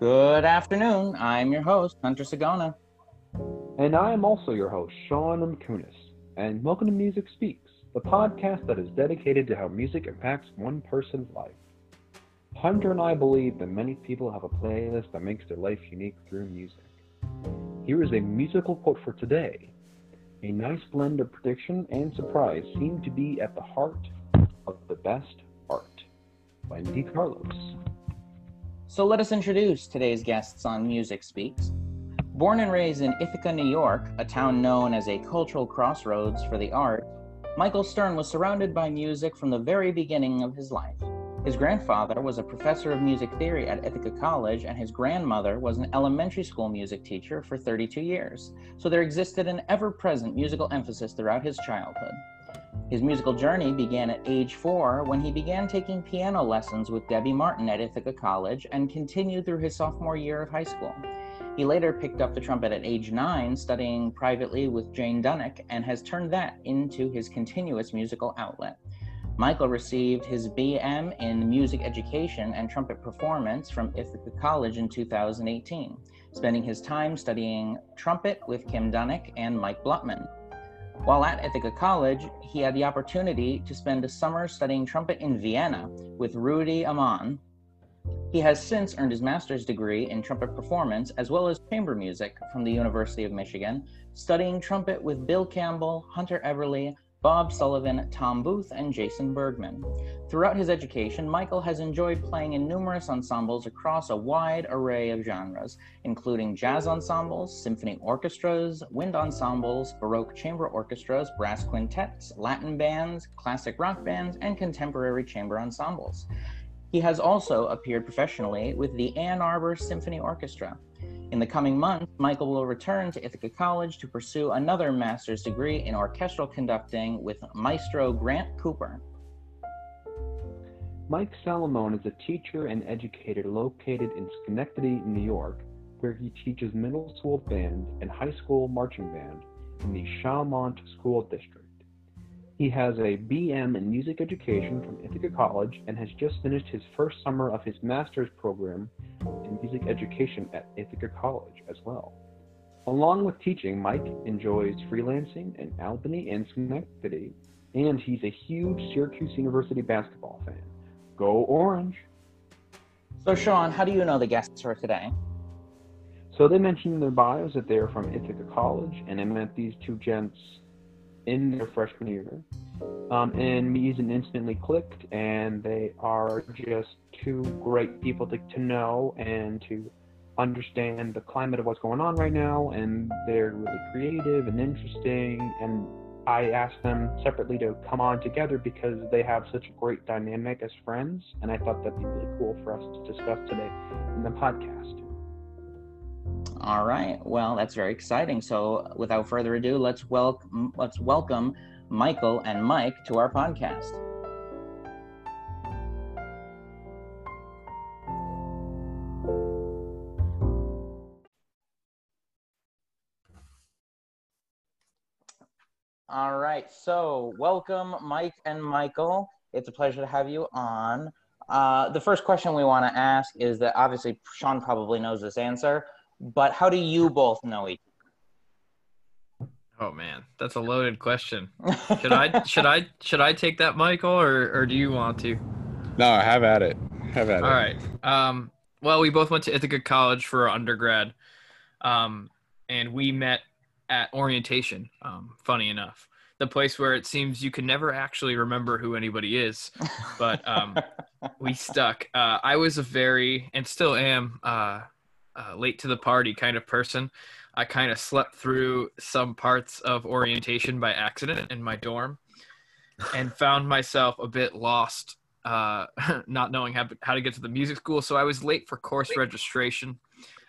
Good afternoon. I'm your host, Hunter Sagona. And I am also your host, Sean Mkunis. And welcome to Music Speaks, the podcast that is dedicated to how music impacts one person's life. Hunter and I believe that many people have a playlist that makes their life unique through music. Here is a musical quote for today. A nice blend of prediction and surprise seem to be at the heart of the best art. By Carlos. So let us introduce today's guests on Music Speaks. Born and raised in Ithaca, New York, a town known as a cultural crossroads for the art, Michael Stern was surrounded by music from the very beginning of his life. His grandfather was a professor of music theory at Ithaca College, and his grandmother was an elementary school music teacher for 32 years. So there existed an ever present musical emphasis throughout his childhood. His musical journey began at age four when he began taking piano lessons with Debbie Martin at Ithaca College and continued through his sophomore year of high school. He later picked up the trumpet at age nine, studying privately with Jane Dunnick, and has turned that into his continuous musical outlet. Michael received his BM in music education and trumpet performance from Ithaca College in 2018, spending his time studying trumpet with Kim Dunnick and Mike Blutman. While at Ithaca College, he had the opportunity to spend a summer studying trumpet in Vienna with Rudy Amann. He has since earned his master's degree in trumpet performance as well as chamber music from the University of Michigan, studying trumpet with Bill Campbell, Hunter Everly, Bob Sullivan, Tom Booth, and Jason Bergman. Throughout his education, Michael has enjoyed playing in numerous ensembles across a wide array of genres, including jazz ensembles, symphony orchestras, wind ensembles, baroque chamber orchestras, brass quintets, Latin bands, classic rock bands, and contemporary chamber ensembles. He has also appeared professionally with the Ann Arbor Symphony Orchestra. In the coming months, Michael will return to Ithaca College to pursue another master's degree in orchestral conducting with Maestro Grant Cooper. Mike Salamone is a teacher and educator located in Schenectady, New York, where he teaches middle school band and high school marching band in the Schalmont School District. He has a BM in music education from Ithaca College and has just finished his first summer of his master's program in music education at Ithaca College as well. Along with teaching, Mike enjoys freelancing in Albany and Schenectady, and he's a huge Syracuse University basketball fan. Go Orange! So, Sean, how do you know the guests for today? So, they mentioned in their bios that they're from Ithaca College, and I met these two gents in their freshman year. Um, and me and instantly clicked, and they are just two great people to, to know and to understand the climate of what's going on right now. And they're really creative and interesting. And I asked them separately to come on together because they have such a great dynamic as friends. And I thought that'd be really cool for us to discuss today in the podcast. All right. Well, that's very exciting. So, without further ado, let's welcome let's welcome Michael and Mike to our podcast. All right. So, welcome Mike and Michael. It's a pleasure to have you on. Uh, the first question we want to ask is that obviously Sean probably knows this answer, but how do you both know each Oh man, that's a loaded question. Should I should I should I take that, Michael, or or do you want to? No, have at it. Have at All it. right. Um, well, we both went to Ithaca College for our undergrad, um, and we met at orientation. Um, funny enough, the place where it seems you can never actually remember who anybody is, but um, we stuck. Uh, I was a very and still am uh, uh, late to the party kind of person. I kind of slept through some parts of orientation by accident in my dorm and found myself a bit lost, uh, not knowing how, how to get to the music school. So I was late for course registration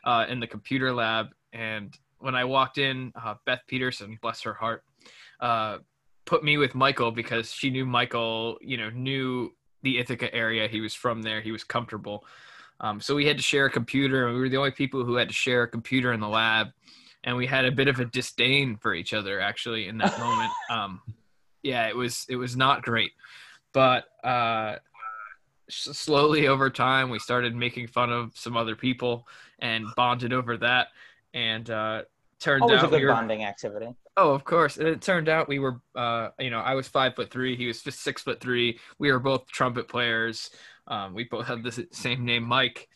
uh, in the computer lab. And when I walked in, uh, Beth Peterson, bless her heart, uh, put me with Michael because she knew Michael, you know, knew the Ithaca area. He was from there. He was comfortable. Um, so we had to share a computer, and we were the only people who had to share a computer in the lab. And we had a bit of a disdain for each other, actually, in that moment. Um, yeah, it was it was not great, but uh, slowly over time, we started making fun of some other people and bonded over that. And uh, turned Always out a good we were, bonding activity. Oh, of course. And it turned out we were, uh, you know, I was five foot three. He was six foot three. We were both trumpet players. Um, we both had the same name, Mike.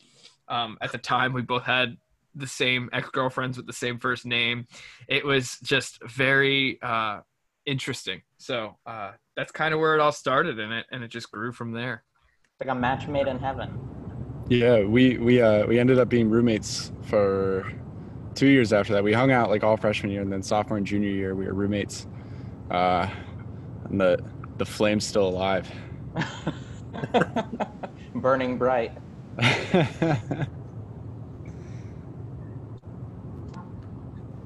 Um, at the time, we both had the same ex girlfriends with the same first name. It was just very uh, interesting. So uh, that's kind of where it all started in it, and it just grew from there. It's like a match made in heaven. Yeah, we we uh we ended up being roommates for two years after that. We hung out like all freshman year, and then sophomore and junior year we were roommates. Uh, and the the flame's still alive. Burning bright.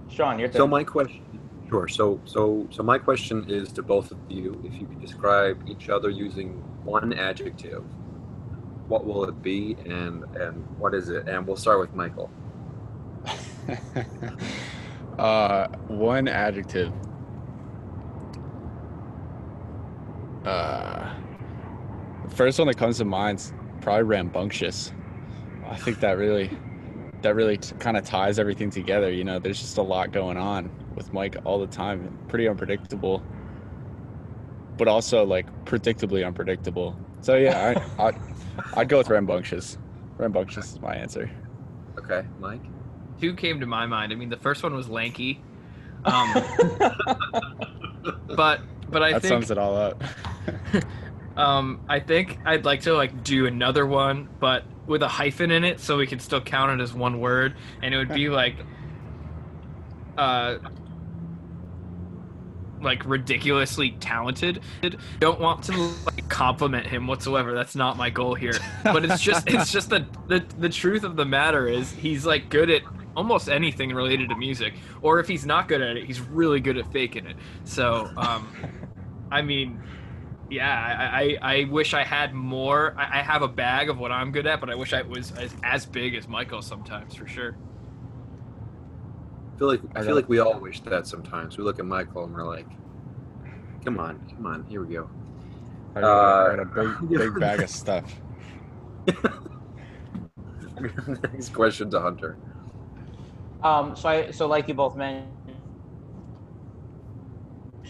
Sean, your turn. So my question, sure. So so so my question is to both of you: if you could describe each other using one adjective, what will it be, and and what is it? And we'll start with Michael. uh, one adjective. Uh, the first one that comes to mind's probably rambunctious. I think that really, that really t- kind of ties everything together. You know, there's just a lot going on with Mike all the time, pretty unpredictable, but also like predictably unpredictable. So yeah, I, I, I'd go with rambunctious. Rambunctious is my answer. Okay, Mike. Two came to my mind. I mean, the first one was lanky. Um, but but I think that think sums it all up. Um, I think I'd like to like do another one, but with a hyphen in it, so we can still count it as one word, and it would be like, uh, like ridiculously talented. Don't want to like compliment him whatsoever. That's not my goal here. But it's just it's just the the the truth of the matter is he's like good at almost anything related to music, or if he's not good at it, he's really good at faking it. So, um, I mean yeah, I, I, I wish I had more. I, I have a bag of what I'm good at, but I wish I was as, as big as Michael sometimes for sure. I feel like I I feel like we all wish that sometimes. We look at Michael and we're like, "Come on, come on, here we go." I got, Uh, got a big, big bag of stuff. Next question to Hunter. Um, so I so like you both mentioned,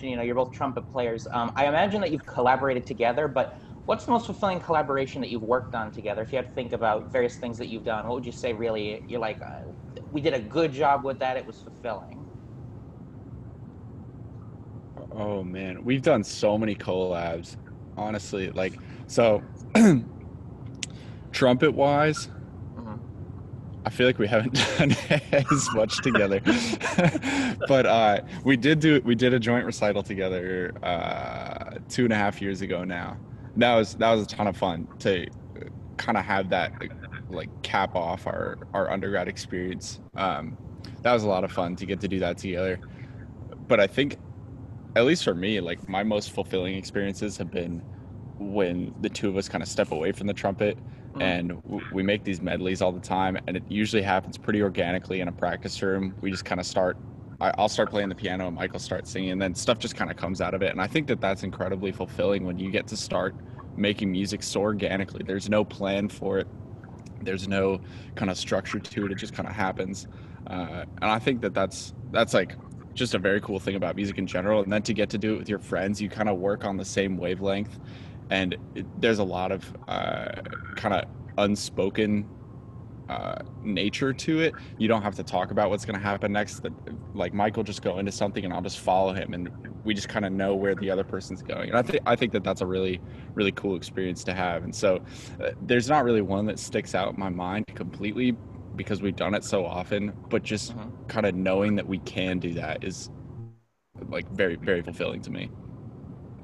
you know, you're both trumpet players. Um, I imagine that you've collaborated together, but what's the most fulfilling collaboration that you've worked on together? If you had to think about various things that you've done, what would you say really you're like, uh, we did a good job with that. It was fulfilling. Oh man, we've done so many collabs. Honestly, like so trumpet wise. I feel like we haven't done as much together. but uh we did do we did a joint recital together uh two and a half years ago now. That was that was a ton of fun to kind of have that like cap off our our undergrad experience. Um that was a lot of fun to get to do that together. But I think at least for me, like my most fulfilling experiences have been when the two of us kind of step away from the trumpet Mm. and w- we make these medleys all the time and it usually happens pretty organically in a practice room. We just kind of start I- i'll start playing the piano and michael starts singing and then stuff just kind of comes out of it. And i think that that's incredibly fulfilling when you get to start making music so organically. There's no plan for it. There's no kind of structure to it. It just kind of happens. Uh, and i think that that's that's like just a very cool thing about music in general. And then to get to do it with your friends you kind of work on the same wavelength and it, there's a lot of uh, kind of unspoken uh, nature to it. You don't have to talk about what's going to happen next. That like michael just go into something and i'll just follow him and we just kind of know where the other person's going. And i think i think that that's a really really cool experience to have. And so uh, there's not really one that sticks out in my mind completely because we've done it so often but just Mhm. kind of knowing that we can do that is like very very fulfilling to me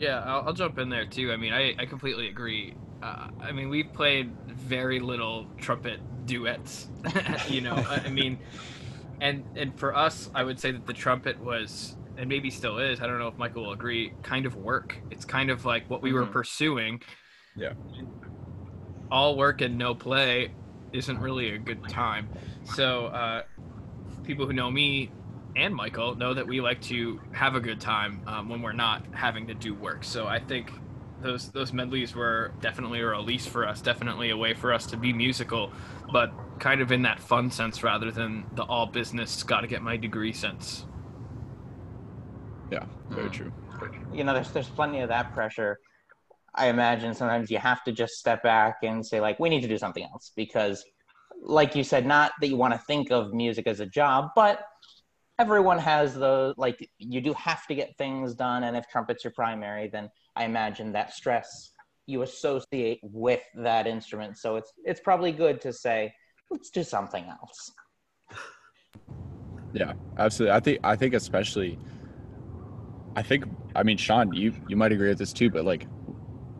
Yeah, I'll, I'll jump in there too. I mean, I, I completely agree. Uh, I mean, we've played very little trumpet duets. you know, I mean, and and for us, I would say that the trumpet was, and maybe still is. I don't know if Michael will agree. Kind of work. It's kind of like what we were Mhm. pursuing. Yeah. All work and no play isn't really a good time. So uh, people who know me and Michael know that we like to have a good time um, when we're not having to do work. So I think those those medleys were definitely a release for us, definitely a way for us to be musical, but kind of in that fun sense rather than the all business, got to get my degree sense. Yeah, very Mm. true. You know, there's there's plenty of that pressure. I imagine sometimes you have to just step back and say like, we need to do something else because, like you said, not that you want to think of music as a job, but everyone has the like you do have to get things done and if trumpet's your primary then i imagine that stress you associate with that instrument so it's it's probably good to say let's do something else Yeah, absolutely. I think I think especially I think I mean Sean, you you might agree with this too, but like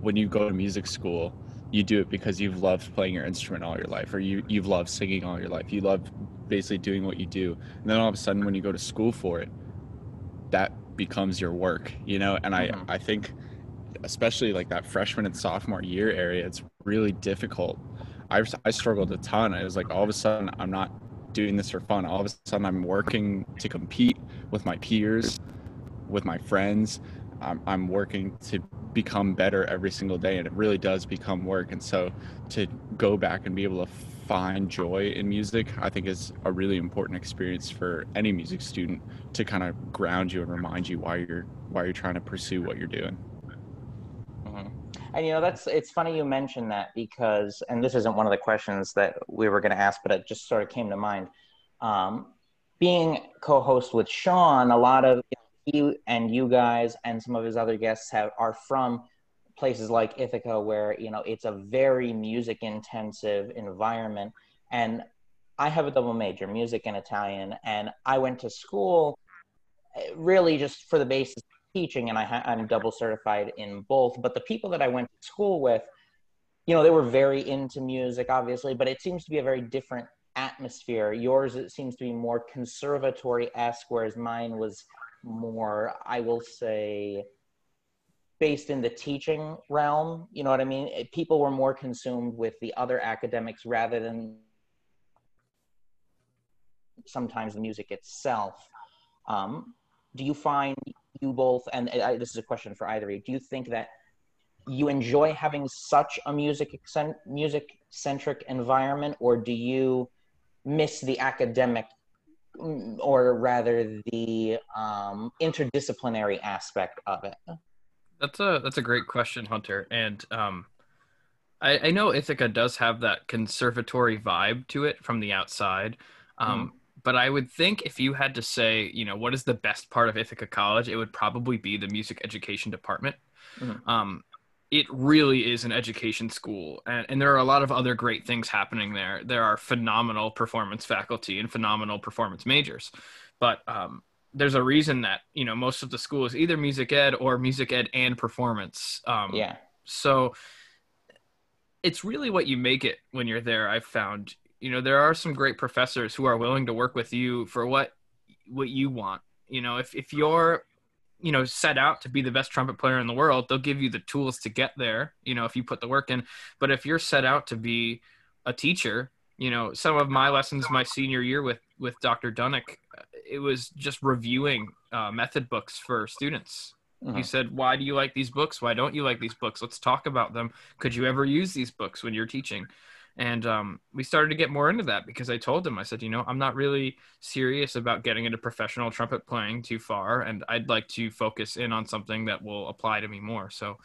when you go to music school, you do it because you've loved playing your instrument all your life or you you've loved singing all your life. You love basically doing what you do. And then all of a sudden when you go to school for it, that becomes your work, you know? And I Mhm. I think especially like that freshman and sophomore year area, it's really difficult. I I struggled a ton. It was like all of a sudden I'm not doing this for fun. All of a sudden, I'm working to compete with my peers, with my friends. I'm, I'm working to become better every single day, and it really does become work. And so, to go back and be able to find joy in music, I think is a really important experience for any music student to kind of ground you and remind you why you're why you're trying to pursue what you're doing. Mhm. And you know, that's it's funny you mentioned that because, and this isn't one of the questions that we were going to ask, but it just sort of came to mind. Um, being co-host with Sean, a lot of he and you guys and some of his other guests have are from places like Ithaca, where you know it's a very music-intensive environment. And I have a double major, music and Italian, and I went to school eh, really just for the basis of teaching and I ha- I'm double certified in both. But the people that I went to school with, you know, they were very into music, obviously, but it seems to be a very different atmosphere. Yours, it seems to be more conservatory esque, whereas mine was more, I will say, based in the teaching realm. You know what I mean? People were more consumed with the other academics rather than sometimes the music itself. Um, do you find you both, and I, this is a question for either of you, do you think that you enjoy having such a music music centric environment, or do you miss the academic, or rather the um, interdisciplinary aspect of it? That's a that's a great question, Hunter. And um, I, I know Ithaca does have that conservatory vibe to it from the outside. Um, But I would think if you had to say, you know, what is the best part of Ithaca College, it would probably be the music education department. Mhm. Um, it really is an education school, and, and there are a lot of other great things happening there. There are phenomenal performance faculty and phenomenal performance majors, but um, there's a reason that you know most of the school is either music ed or music ed and performance. Um, Yeah. so it's really what you make it when you're there. I've found, you know, there are some great professors who are willing to work with you for what what you want. You know, if if you're you know set out to be the best trumpet player in the world, they'll give you the tools to get there. You know, if you put the work in. But if you're set out to be a teacher, you know, some of my lessons my senior year with with Dr. Dunnick, it was just reviewing uh, method books for students. He Mhm. said, "Why do you like these books? Why don't you like these books? Let's talk about them. Could you ever use these books when you're teaching?" And um, we started to get more into that because I told him, I said, "You know, I'm not really serious about getting into professional trumpet playing too far, and I'd like to focus in on something that will apply to me more." So,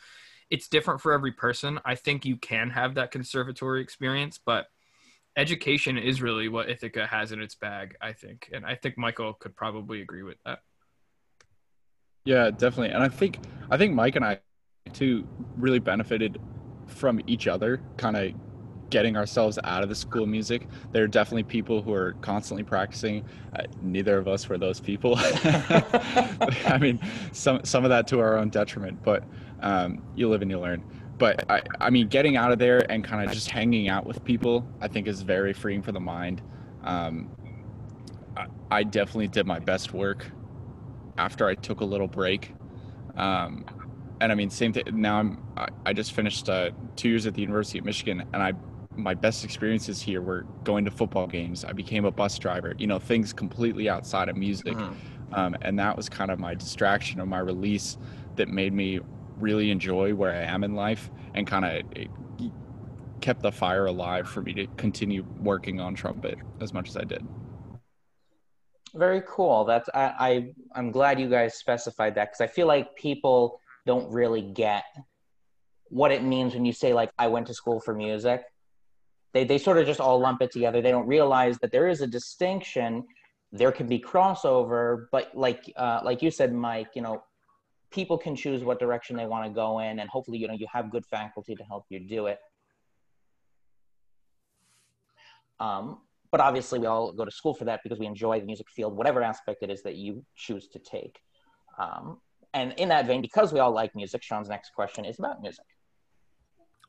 it's different for every person. I think you can have that conservatory experience, but education is really what Ithaca has in its bag. I think, and I think Michael could probably agree with that. Yeah, definitely. And I think I think Mike and I too really benefited from each other kind of getting ourselves out of the school music. There are definitely people who are constantly practicing. Uh, neither of us were those people. I mean, some some of that to our own detriment, but um, you live and you learn. But I, I mean, getting out of there and kind of just hanging out with people, I think is very freeing for the mind. Um, I, I definitely did my best work after I took a little break. Um, and I mean, same thing. Now I'm, I, I just finished uh, two years at the University of Michigan, and I, my best experiences here were going to football games. I became a bus driver. You know, things completely outside of music, Mhm. um, and that was kind of my distraction or my release that made me really enjoy where I am in life and kind of kept the fire alive for me to continue working on trumpet as much as I did. Very cool. That's I, I I'm glad you guys specified that because I feel like people don't really get what it means when you say like I went to school for music. They they sort of just all lump it together. They don't realize that there is a distinction. There can be crossover, but like uh, like you said, Mike, you know, people can choose what direction they want to go in, and hopefully, you know, you have good faculty to help you do it. Um, but obviously, we all go to school for that because we enjoy the music field, whatever aspect it is that you choose to take. Um, and in that vein, because we all like music, Sean's next question is about music.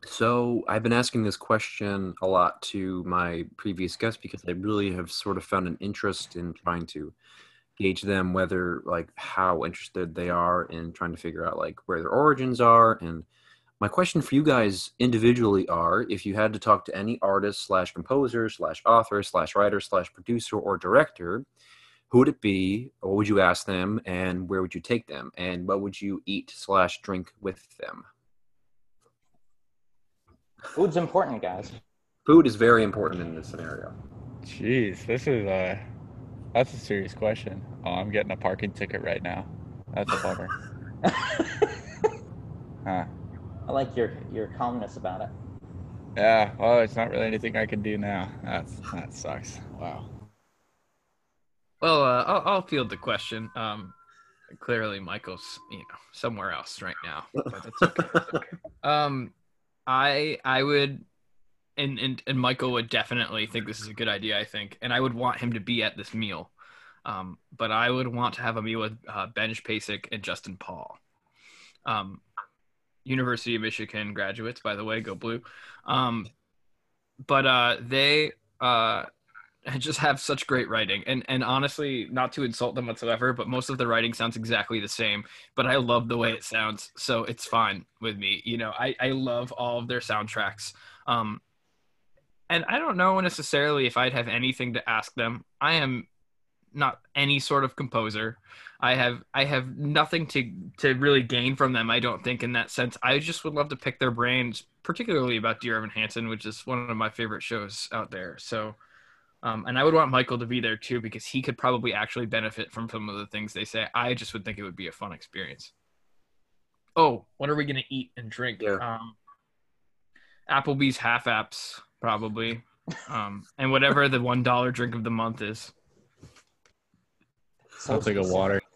So I've been asking this question a lot to my previous guests because I really have sort of found an interest in trying to gauge them whether like how interested they are in trying to figure out like where their origins are and my question for you guys individually are if you had to talk to any artist slash composer slash author slash writer slash producer or director who would it be what would you ask them and where would you take them and what would you eat slash drink with them? Food's important guys. Food is very important in this scenario. Jeez this is a that's a serious question oh i'm getting a parking ticket right now that's a bummer huh I like your your calmness about it. Yeah, well, it's not really anything I can do now. That's that sucks. Wow. Well, uh, I'll, I'll field the question. Um, clearly, Michael's you know somewhere else right now, but that's okay. That's okay. Um, I I would, and, and and Michael would definitely think this is a good idea. I think, and I would want him to be at this meal. Um, but I would want to have a meal with uh, Benj Pasek and Justin Paul. Um, University of Michigan graduates, by the way, go blue. Um, but uh, they uh, just have such great writing, and and honestly, not to insult them whatsoever, but most of the writing sounds exactly the same. But I love the way it sounds, so it's fine with me. You know, I I love all of their soundtracks. Um, and I don't know necessarily if I'd have anything to ask them. I am not any sort of composer. I have I have nothing to to really gain from them. I don't think in that sense. I just would love to pick their brains, particularly about Dear Evan Hansen, which is one of my favorite shows out there. So, um, and I would want Michael to be there too because he could probably actually benefit from some of the things they say. I just would think it would be a fun experience. Oh, what are we gonna eat and drink? Yeah. Um, Applebee's half apps probably, um, and whatever the one dollar drink of the month is. I'll take a water.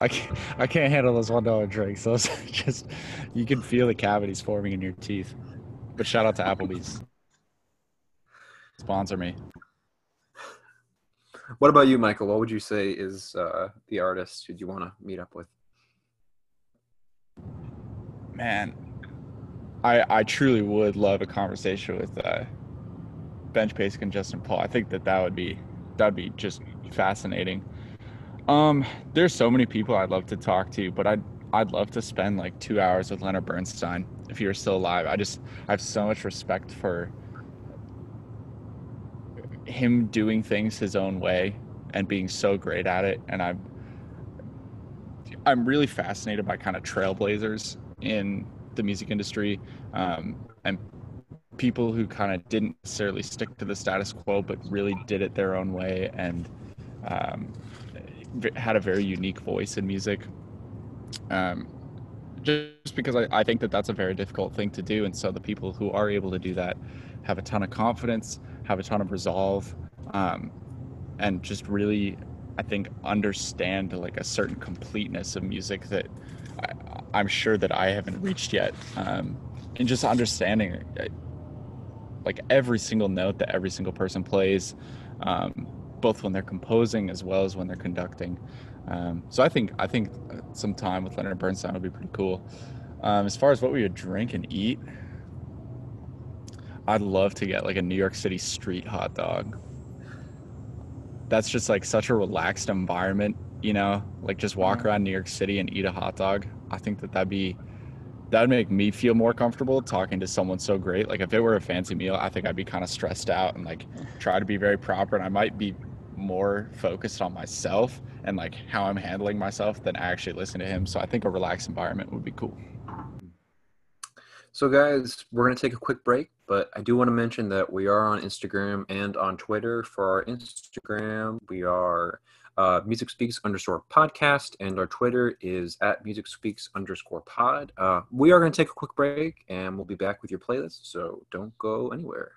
I can't, I can't handle those one dollar drinks. Those just you can feel the cavities forming in your teeth. But shout out to Applebee's. Sponsor me. What about you, Michael? What would you say is uh, the artist who you want to meet up with? Man, I I truly would love a conversation with uh, Benj Pasek and Justin Paul. I think that that would be that'd be just fascinating. Um, there's so many people I'd love to talk to, but I'd I'd love to spend like two hours with Leonard Bernstein if he were still alive. I just I have so much respect for him doing things his own way and being so great at it. And I'm I'm really fascinated by kind of trailblazers in the music industry um, and people who kind of didn't necessarily stick to the status quo, but really did it their own way and um, had a very unique voice in music. Um, just because I, I think that that's a very difficult thing to do. And so the people who are able to do that have a ton of confidence, have a ton of resolve, um, and just really, I think, understand like a certain completeness of music that I, am sure that I haven't reached yet. Um, and just understanding like every single note that every single person plays, um, both when they're composing as well as when they're conducting. Um, so I think I think some time with Leonard Bernstein would be pretty cool. Um, as far as what we would drink and eat, I'd love to get like a New York City street hot dog. That's just like such a relaxed environment, you know, like just walk around New York City and eat a hot dog. I think that that'd be that'd make me feel more comfortable talking to someone so great. Like if it were a fancy meal, I think I'd be kind of stressed out and like try to be very proper, and I might be more focused on myself and like how I'm handling myself than I actually listen to him. So I think a relaxed environment would be cool. So, guys, we're going to take a quick break, but I do want to mention that we are on Instagram and on Twitter. For our Instagram, we are uh, Music Speaks underscore podcast, and our Twitter is at Music Speaks underscore pod. Uh, we are going to take a quick break, and we'll be back with your playlist. So don't go anywhere.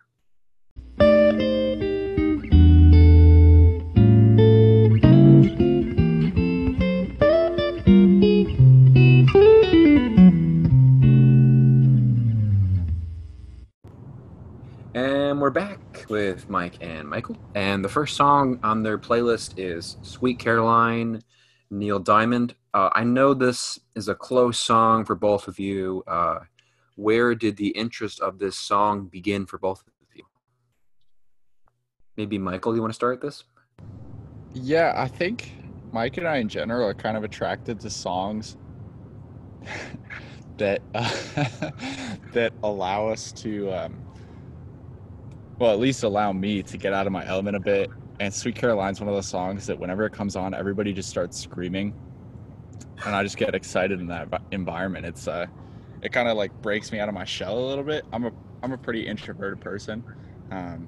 And we're back with Mike and Michael. And the first song on their playlist is Sweet Caroline, Neil Diamond. Uh, I know this is a close song for both of you. Uh, where did the interest of this song begin for both of you? Maybe Michael, you want to start this? Yeah, I think Mike and I in general are kind of attracted to songs that uh, that allow us to um, well, at least allow me to get out of my element a bit. And Sweet Caroline's one of those songs that whenever it comes on, everybody just starts screaming, and I just get excited in that environment. It's uh, it kind of like breaks me out of my shell a little bit. I'm a I'm a pretty introverted person, um,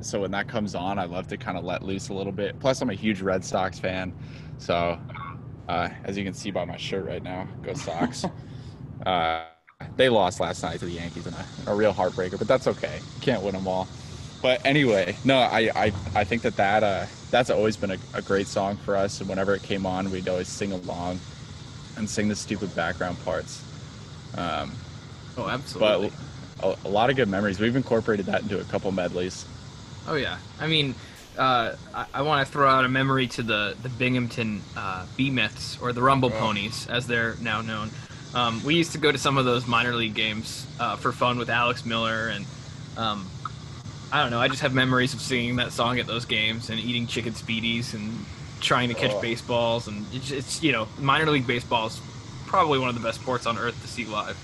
so when that comes on, I love to kind of let loose a little bit. Plus, I'm a huge Red Sox fan, so uh, as you can see by my shirt right now, go Sox. uh, they lost last night to the Yankees in a, a real heartbreaker, but that's okay. Can't win them all but anyway, no, I, I, I think that that uh, that's always been a, a, great song for us. And whenever it came on, we'd always sing along and sing the stupid background parts. Um, oh, absolutely. But a, a, lot of good memories. We've incorporated that into a couple medleys. Oh yeah, I mean, uh, I, I want to throw out a memory to the the Binghamton uh, B Mets or the Rumble oh. Ponies, as they're now known. Um, we used to go to some of those minor league games uh, for fun with Alex Miller and. Um, I don't know. I just have memories of singing that song at those games and eating chicken spiedies and trying to catch oh. baseballs and it's, it's, you know minor league baseball is probably one of the best sports on earth to see live.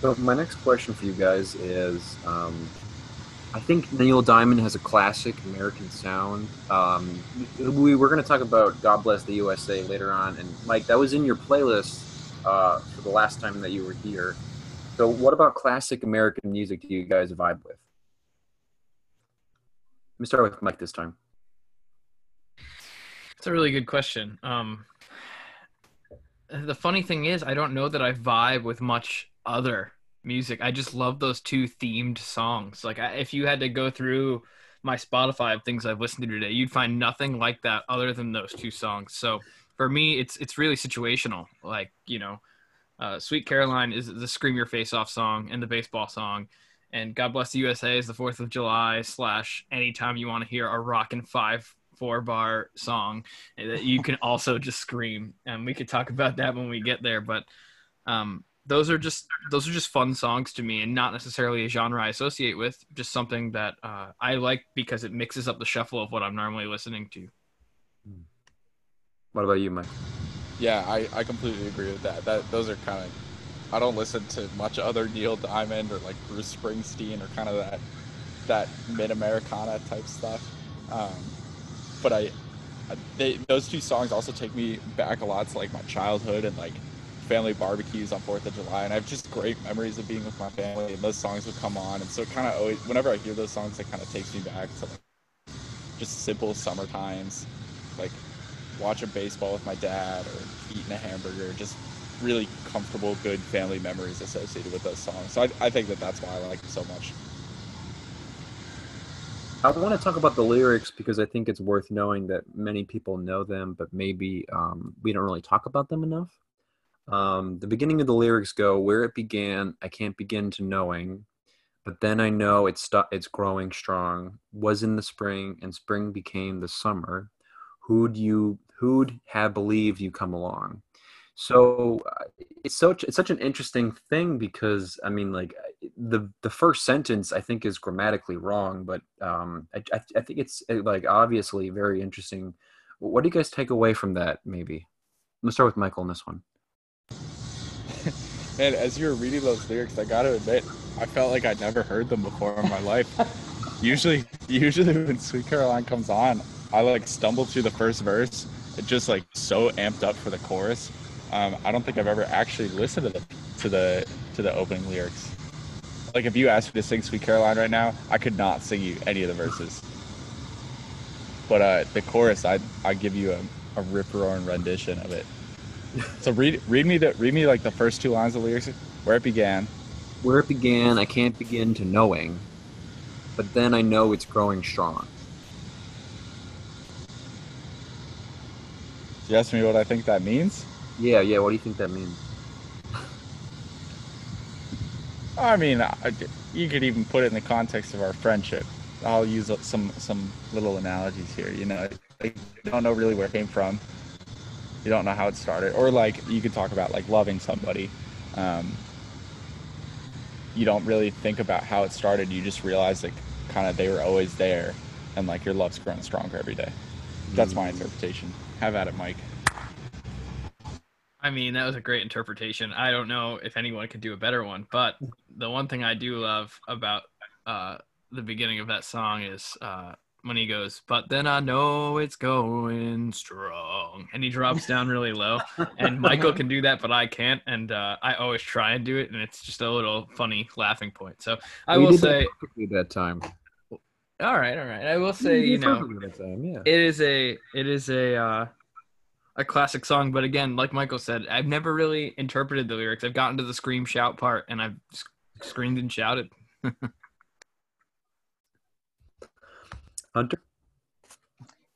So my next question for you guys is, um, I think Neil Diamond has a classic American sound. Um, we were going to talk about "God Bless the USA" later on, and Mike, that was in your playlist uh, for the last time that you were here. So, what about classic American music do you guys vibe with? Let me start with Mike this time. It's a really good question. Um, the funny thing is, I don't know that I vibe with much other music. I just love those two themed songs. Like, I, if you had to go through my Spotify of things I've listened to today, you'd find nothing like that other than those two songs. So for me, it's it's really situational. Like, you know, uh, Sweet Caroline is the Scream Your Face Off song and the baseball song. And God Bless the USA is the 4th of July slash anytime you want to hear a rockin' five four bar song that you can also just scream. And we could talk about that when we get there. But um, those are just those are just fun songs to me and not necessarily a genre I associate with, just something that uh, I like because it mixes up the shuffle of what I'm normally listening to. What about you, Mike? Yeah, I, I completely agree with that. That those are kind of I don't listen to much other Neil Diamond or like Bruce Springsteen or kind of that that mid Americana type stuff. Um, but I, they, those two songs also take me back a lot to like my childhood and like family barbecues on Fourth of July, and I have just great memories of being with my family. And those songs would come on, and so kind of always, whenever I hear those songs, it kind of takes me back to like just simple summer times, like watching baseball with my dad or eating a hamburger. Just really comfortable, good family memories associated with those songs. So I, I think that that's why I like them so much. I want to talk about the lyrics because I think it's worth knowing that many people know them, but maybe um, we don't really talk about them enough. Um, the beginning of the lyrics go, "Where it began, I can't begin to knowing, but then I know it's st- it's growing strong. Was in the spring, and spring became the summer. Who'd you who'd have believed you come along. So uh, it's such it's such an interesting thing because i mean like the the first sentence i think is grammatically wrong but um i i, I think it's uh, like obviously very interesting. What do you guys take away from that maybe? Let's start with michael on this one. Man as you were reading those lyrics i gotta admit i felt like i'd never heard them before in my life. Usually usually when Sweet Caroline comes on, I like stumble through the first verse. It just like so amped up for the chorus. Um, I don't think I've ever actually listened to the to the to the opening lyrics. Like if you asked me to sing Sweet Caroline right now, I could not sing you any of the verses. But uh, the chorus, I I give you a, a rip roaring rendition of it. So read read me the read me like the first two lines of lyrics, where it began. Where it began, I can't begin to knowing, but then I know it's growing strong. You asked me what I think that means. Yeah, yeah. What do you think that means? I mean, I, you could even put it in the context of our friendship. I'll use some some little analogies here. You know, like, you don't know really where it came from. You don't know how it started, or like you could talk about like loving somebody. Um, you don't really think about how it started. You just realize like kind of they were always there, and like your love's growing stronger every day. That's my interpretation. Have at it, Mike. I mean, that was a great interpretation. I don't know if anyone could do a better one, but the one thing I do love about uh, the beginning of that song is uh, when he goes, "But then I know it's going strong," and he drops down really low. And Michael can do that, but I can't, and uh, I always try and do it, and it's just a little funny laughing point. So I We will say, that time. All right, all right. I will say, you did know, time, yeah. it is a it is a uh, a classic song but again like michael said i've never really interpreted the lyrics i've gotten to the scream shout part and i've sc- screamed and shouted Hunter.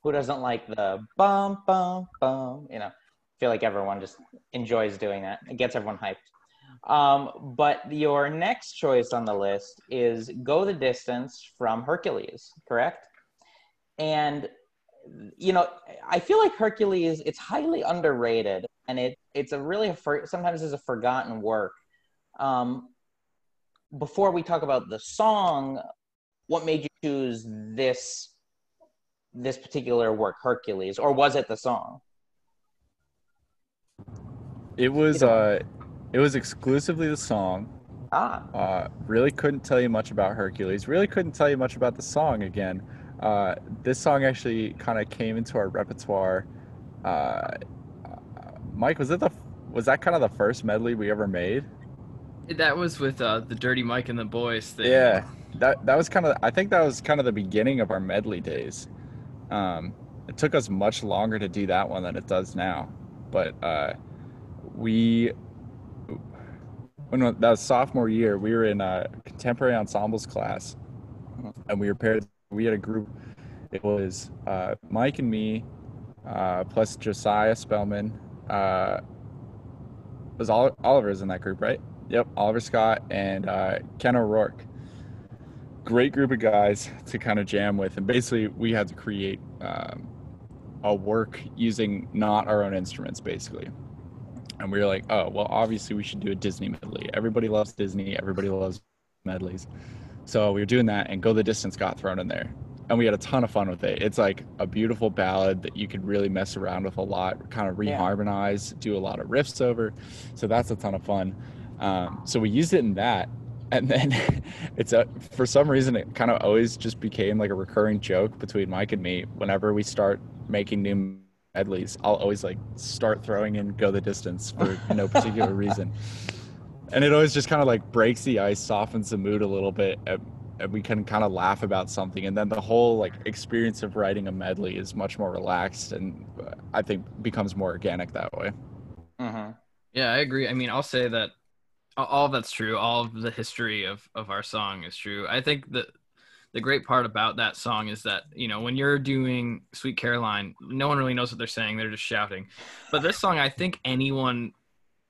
Who doesn't like the bum bum bum? You know, I feel like everyone just enjoys doing that. It gets everyone hyped. Um, but your next choice on the list is "Go the Distance" from Hercules, correct? And you know, I feel like Hercules it's highly underrated, and it it's a really sometimes is a forgotten work. Um, before we talk about the song, what made you choose this this particular work, Hercules, or was it the song? It was uh, it was exclusively the song. Ah, Uh, really couldn't tell you much about Hercules. Really couldn't tell you much about the song again. Uh, this song actually kind of came into our repertoire. Uh, Mike, was it the was that kind of the first medley we ever made? that was with uh, the dirty mike and the boys thing Yeah, that that was kind of I think that was kind of the beginning of our medley days. Um, it took us much longer to do that one than it does now, but uh, we when that was sophomore year, we were in a contemporary ensembles class, and we were paired. We had a group. It was uh, Mike and me, uh, plus Josiah Spellman. Uh, was Ol- Oliver's in that group, right? Yep, Oliver Scott and uh, Ken O'Rourke. Great group of guys to kind of jam with, and basically we had to create um, a work using not our own instruments, basically. And we were like, oh, well, obviously we should do a Disney medley. Everybody loves Disney. Everybody loves medleys. So we were doing that, and Go the Distance got thrown in there. And we had a ton of fun with it. It's like a beautiful ballad that you could really mess around with a lot, kind of Yeah. reharmonize, do a lot of riffs over. So that's a ton of fun. Um, so we used it in that. And then it's a, for some reason, it kind of always just became like a recurring joke between Mike and me. Whenever we start making new medleys, I'll always like start throwing in Go the Distance for no particular reason and it always just kind of like breaks the ice softens the mood a little bit and, and we can kind of laugh about something and then the whole like experience of writing a medley is much more relaxed and uh, i think becomes more organic that way hmm Yeah, I agree. I mean, I'll say that all- all that's true. All of the history of of our song is true. I think that the great part about that song is that you know when you're doing Sweet Caroline, no one really knows what they're saying. They're just shouting. But this song, I think anyone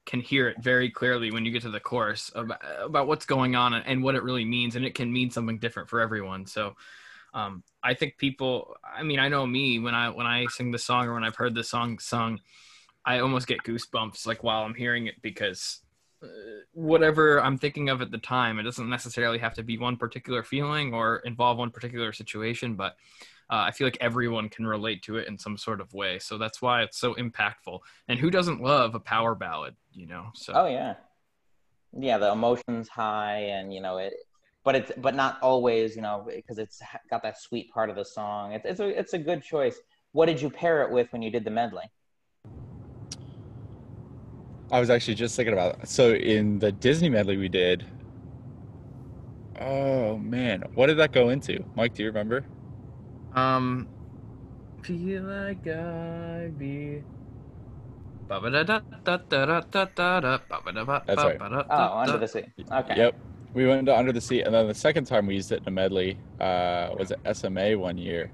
can hear it very clearly when you get to the chorus about, about what's going on and what it really means, and it can mean something different for everyone. So. Um, I think people. I mean, I know me when I when I sing the song or when I've heard the song sung, I almost get goosebumps like while I'm hearing it because whatever I'm thinking of at the time, it doesn't necessarily have to be one particular feeling or involve one particular situation, but uh, I feel like everyone can relate to it in some sort of way. So that's why it's so impactful. And who doesn't love a power ballad, you know? So Oh yeah, yeah. The emotions high, and you know it. but it's but not always, you know, because it's got that sweet part of the song. It's it's a it's a good choice. What did you pair it with when you did the medley? I was actually just thinking about it. so in the Disney medley we did. Oh man, what did that go into? Mike, do you remember? Um, feel like I be. That's right. Oh, Under the Sea. Okay. Yep. We went to Under the Sea, and then the second time we used it in a medley uh, was at SMA one year,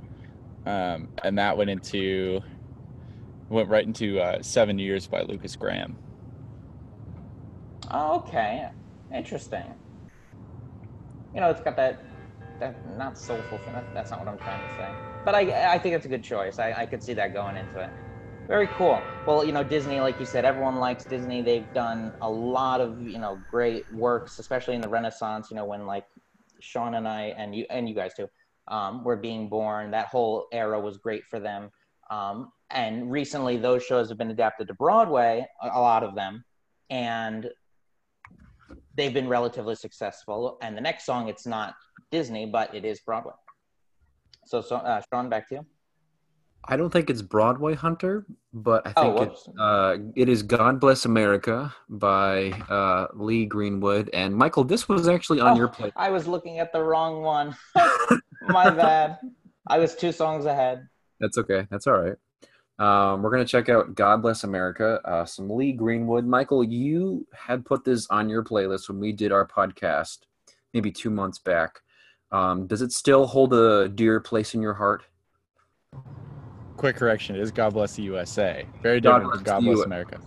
um, and that went into went right into uh, Seven Years by Lukas Graham. Oh, okay. Interesting. You know, it's got that that not soulful thing. That, that's not what I'm trying to say. But I I think it's a good choice. I, I could see that going into it. Very cool. Well, you know, Disney, like you said, everyone likes Disney. They've done a lot of, you know, great works, especially in the Renaissance, you know, when like Sean and I and you and you guys too, um, were being born. That whole era was great for them. Um, and recently those shows have been adapted to Broadway, a, a lot of them, and they've been relatively successful. And the next song, it's not Disney, but it is Broadway. So, so uh, Sean, back to you. I don't think it's Broadway Hunter, but I Oh, think whoops. it's, uh, it is God Bless America by uh, Lee Greenwood. And Michael, this was actually on Oh, your plate. I was looking at the wrong one. My bad. I was two songs ahead. That's okay. That's all right. Um, we're going to check out God Bless America, uh, some Lee Greenwood. Michael, you had put this on your playlist when we did our podcast maybe two months back. Um, does it still hold a dear place in your heart? Quick correction: it is God Bless the USA. Very God different Bless than God Bless U- America.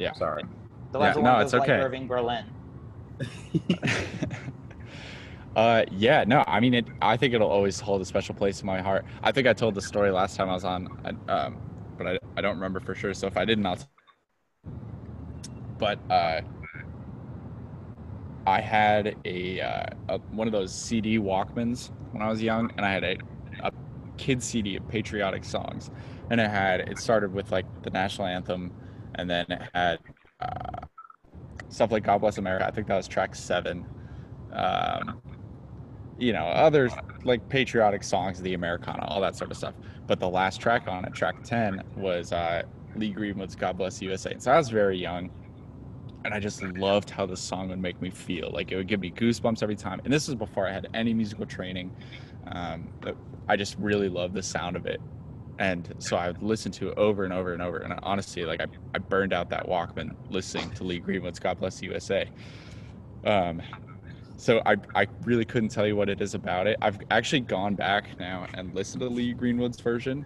Yeah. Sorry. The Yeah, no, was it's like okay. Irving Berlin. uh, yeah, no, I mean, it. I think it'll always hold a special place in my heart. I think I told the story last time I was on, uh, um, but I, I don't remember for sure. So if I didn't, I'll. But uh, I had a, uh, a one of those CD Walkmans when I was young, and I had a, a kid CD of patriotic songs, and it had it started with like the national anthem, and then it had uh, stuff like God Bless America. I think that was track seven. Um, you know, others like patriotic songs, the Americana, all that sort of stuff. But the last track on it, track 10, was uh, Lee Greenwood's God Bless USA. So I was very young, and I just loved how the song would make me feel. Like it would give me goosebumps every time. And this was before I had any musical training. Um, I just really loved the sound of it. And so I would listen to it over and over and over. And honestly, like I, I burned out that Walkman listening to Lee Greenwood's God Bless USA. Um, so I, I really couldn't tell you what it is about it. I've actually gone back now and listened to Lee Greenwood's version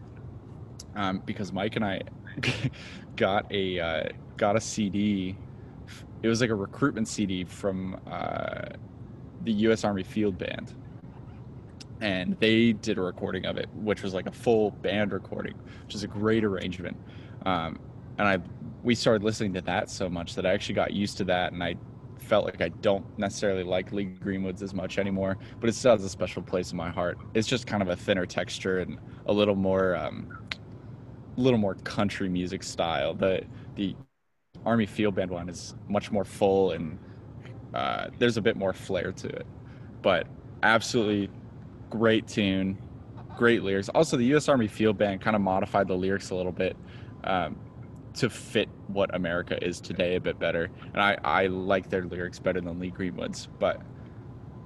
um, because Mike and I got a uh, got a CD. It was like a recruitment CD from uh, the U.S. Army Field Band, and they did a recording of it, which was like a full band recording, which is a great arrangement. Um, and I we started listening to that so much that I actually got used to that, and I felt like I don't necessarily like Lee Greenwood's as much anymore, but it still has a special place in my heart. It's just kind of a thinner texture and a little more, um, a little more country music style. The the Army Field Band one is much more full and uh, there's a bit more flair to it. But absolutely great tune, great lyrics. Also, the U.S. Army Field Band kind of modified the lyrics a little bit. Um, to fit what America is today a bit better. And I, I like their lyrics better than Lee Greenwood's, but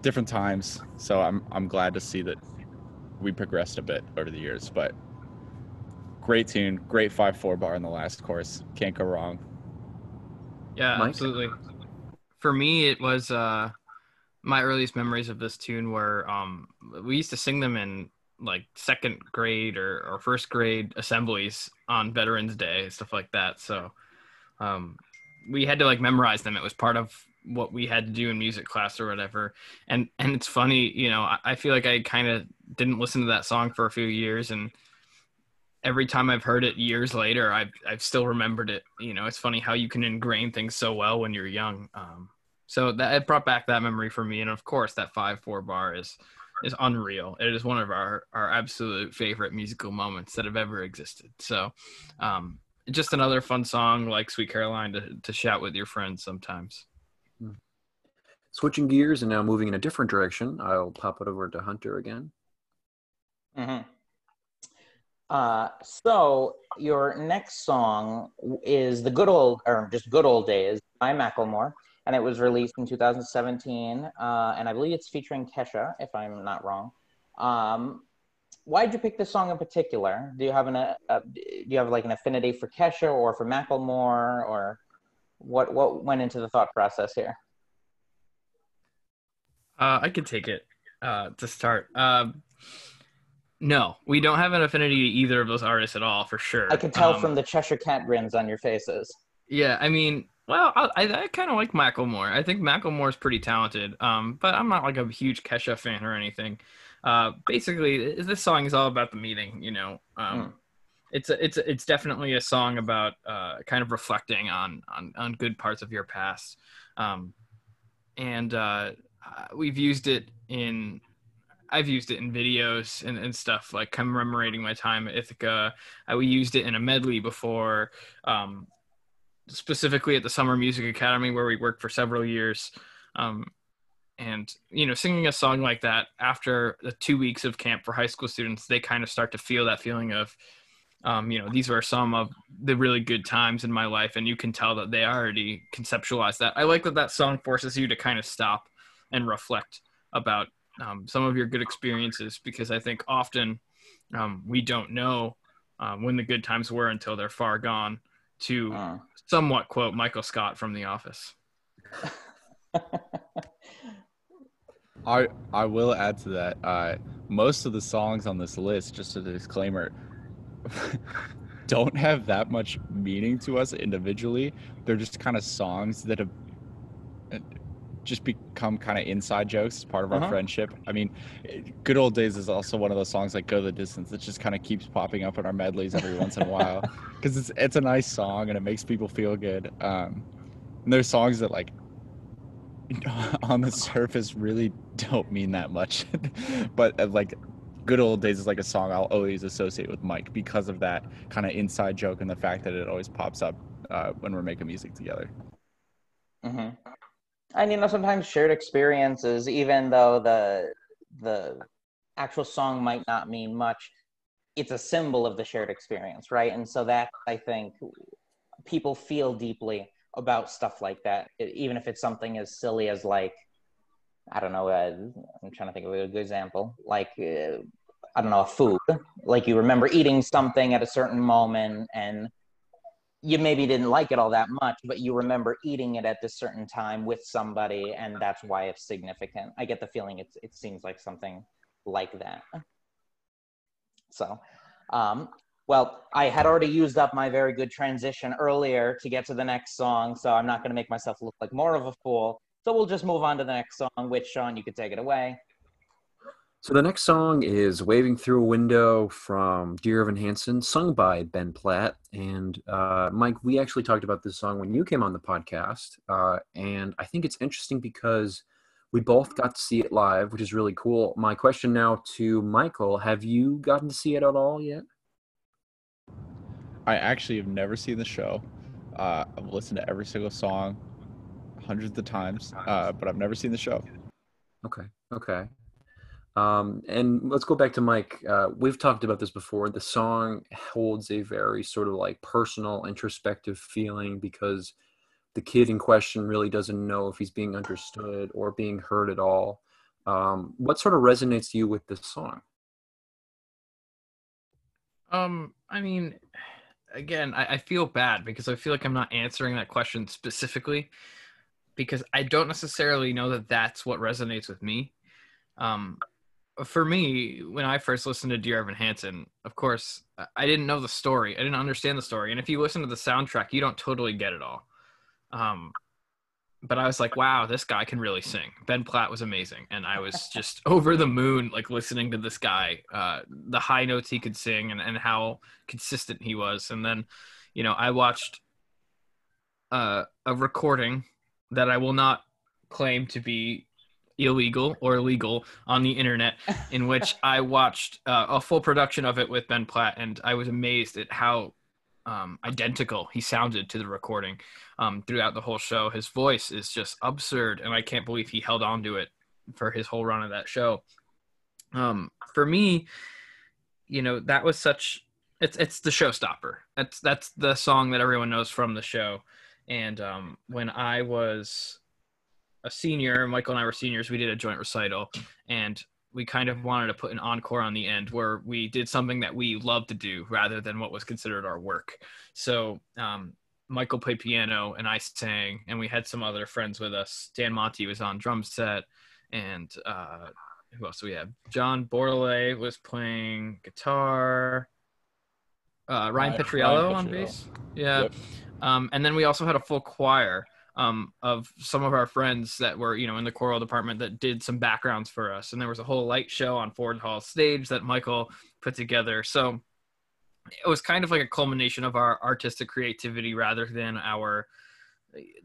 different times. So I'm I'm glad to see that we progressed a bit over the years. But great tune, great five four bar in the last course. Can't go wrong. Yeah, Mike? absolutely. For me, it was uh, my earliest memories of this tune were um, we used to sing them in like second grade or, or first grade assemblies on Veterans Day, stuff like that. So um, we had to like memorize them. It was part of what we had to do in music class or whatever. And and it's funny, you know, I, I feel like I kind of didn't listen to that song for a few years and every time I've heard it years later, I've I've still remembered it. You know, it's funny how you can ingrain things so well when you're young. Um, so that it brought back that memory for me, and of course, that five four bar is is unreal. It is one of our our absolute favorite musical moments that have ever existed. So, um, just another fun song like Sweet Caroline to to shout with your friends sometimes. switching gears and now moving in a different direction, I'll pop it over to Hunter again. Mm-hmm. Uh, so your next song is the good old, or just good old days by Macklemore, and it was released in 2017, uh, and I believe it's featuring Kesha, if I'm not wrong. Um, why did you pick this song in particular? Do you have an a, uh, do you have like an affinity for Kesha or for Macklemore, or what what went into the thought process here? Uh, I could take it uh, to start. Um, no, we don't have an affinity to either of those artists at all, for sure. I can tell Um, from the Cheshire Cat grins on your faces. Yeah, I mean, well, I, I, I kind of like Macklemore. I think Macklemore's pretty talented, um, but I'm not like a huge Kesha fan or anything. Uh, basically, this song is all about the meeting. You know, um, Mm. it's a, it's a, it's definitely a song about uh, kind of reflecting on on on good parts of your past, um, and uh, we've used it in. I've used it in videos and, and stuff like commemorating my time at Ithaca. Uh, we used it in a medley before. Um, specifically at the Summer Music Academy where we worked for several years. Um, and you know, singing a song like that after the two weeks of camp for high school students, they kind of start to feel that feeling of, um, you know, these were some of the really good times in my life, and you can tell that they already conceptualize that. I like that that song forces you to kind of stop and reflect about um, some of your good experiences because I think often um, we don't know um, when the good times were until they're far gone. To Uh. Somewhat quote Michael Scott from The Office. I I will add to that. Uh, most of the songs on this list, just a disclaimer, don't have that much meaning to us individually. They're just kind of songs that have just become kind of inside jokes as part of our Uh-huh. friendship. I mean, "Good Old Days" is also one of those songs like "Go the Distance" that just kind of keeps popping up in our medleys every once in a while because it's it's a nice song and it makes people feel good. Um, and there's songs that like on the surface really don't mean that much but uh, like good old days is like a song i'll always associate with mike because of that kind of inside joke and the fact that it always pops up uh, when we're making music together hmm And you know, sometimes shared experiences, even though the the actual song might not mean much, it's a symbol of the shared experience, right? And so that I think people feel deeply about stuff like that, even if it's something as silly as like, I don't know, uh, I'm trying to think of a good example, like. Uh, I don't know, a food. Like you remember eating something at a certain moment and you maybe didn't like it all that much, but you remember eating it at this certain time with somebody, and that's why it's significant. I get the feeling it's it seems like something like that. So, um, well, I had already used up my very good transition earlier to get to the next song, so I'm not going to make myself look like more of a fool. So we'll just move on to the next song, which Sean, you could take it away. So the next song is "Waving Through a Window" from Dear Evan Hansen, sung by Ben Platt. And uh, Mike, we actually talked about this song when you came on the podcast, uh, and I think it's interesting because we both got to see it live, which is really cool. My question now to Michael: Have you gotten to see it at all yet? i actually have never seen the show uh, i've listened to every single song hundreds of times uh, but i've never seen the show Okay. Okay. Um, and let's go back to Mike. Uh, we've talked about this before. The song holds a very sort of like personal, introspective feeling because the kid in question really doesn't know if he's being understood or being heard at all. Um, what sort of resonates to you with this song? Um, I mean, again, I, I feel bad because I feel like I'm not answering that question specifically because I don't necessarily know that that's what resonates with me. Um, for me, when I first listened to Dear Evan Hansen, of course, I- didn't know the story. I didn't understand the story. And if you listen to the soundtrack, you don't totally get it all. Um, but I was like, wow, this guy can really sing. Ben Platt was amazing. And I was just over the moon, like listening to this guy, uh, the high notes he could sing and, and how consistent he was. And then, you know, I watched uh, a recording that I will not claim to be illegal or legal on the internet in which I watched uh, a full production of it with Ben Platt. And I was amazed at how um, identical he sounded to the recording um, throughout the whole show. His voice is just absurd, and I can't believe he held on to it for his whole run of that show. Um, for me, you know, that was such it's it's the showstopper. That's that's the song that everyone knows from the show. And um, when I was a senior, Michael and I were seniors, we did a joint recital, and we kind of wanted to put an encore on the end where we did something that we love to do rather than what was considered our work. So um, Michael played piano and I sang, and we had some other friends with us. Dan Monty was on drum set, and uh, who else do we have? John Bordelais was playing guitar. Uh, Ryan Petriello Ryan on bass. Yeah. Yep. Um, and then we also had a full choir um, of some of our friends that were, you know, in the choral department that did some backgrounds for us. And there was a whole light show on Ford Hall stage that Michael put together. So it was kind of like a culmination of our artistic creativity rather than our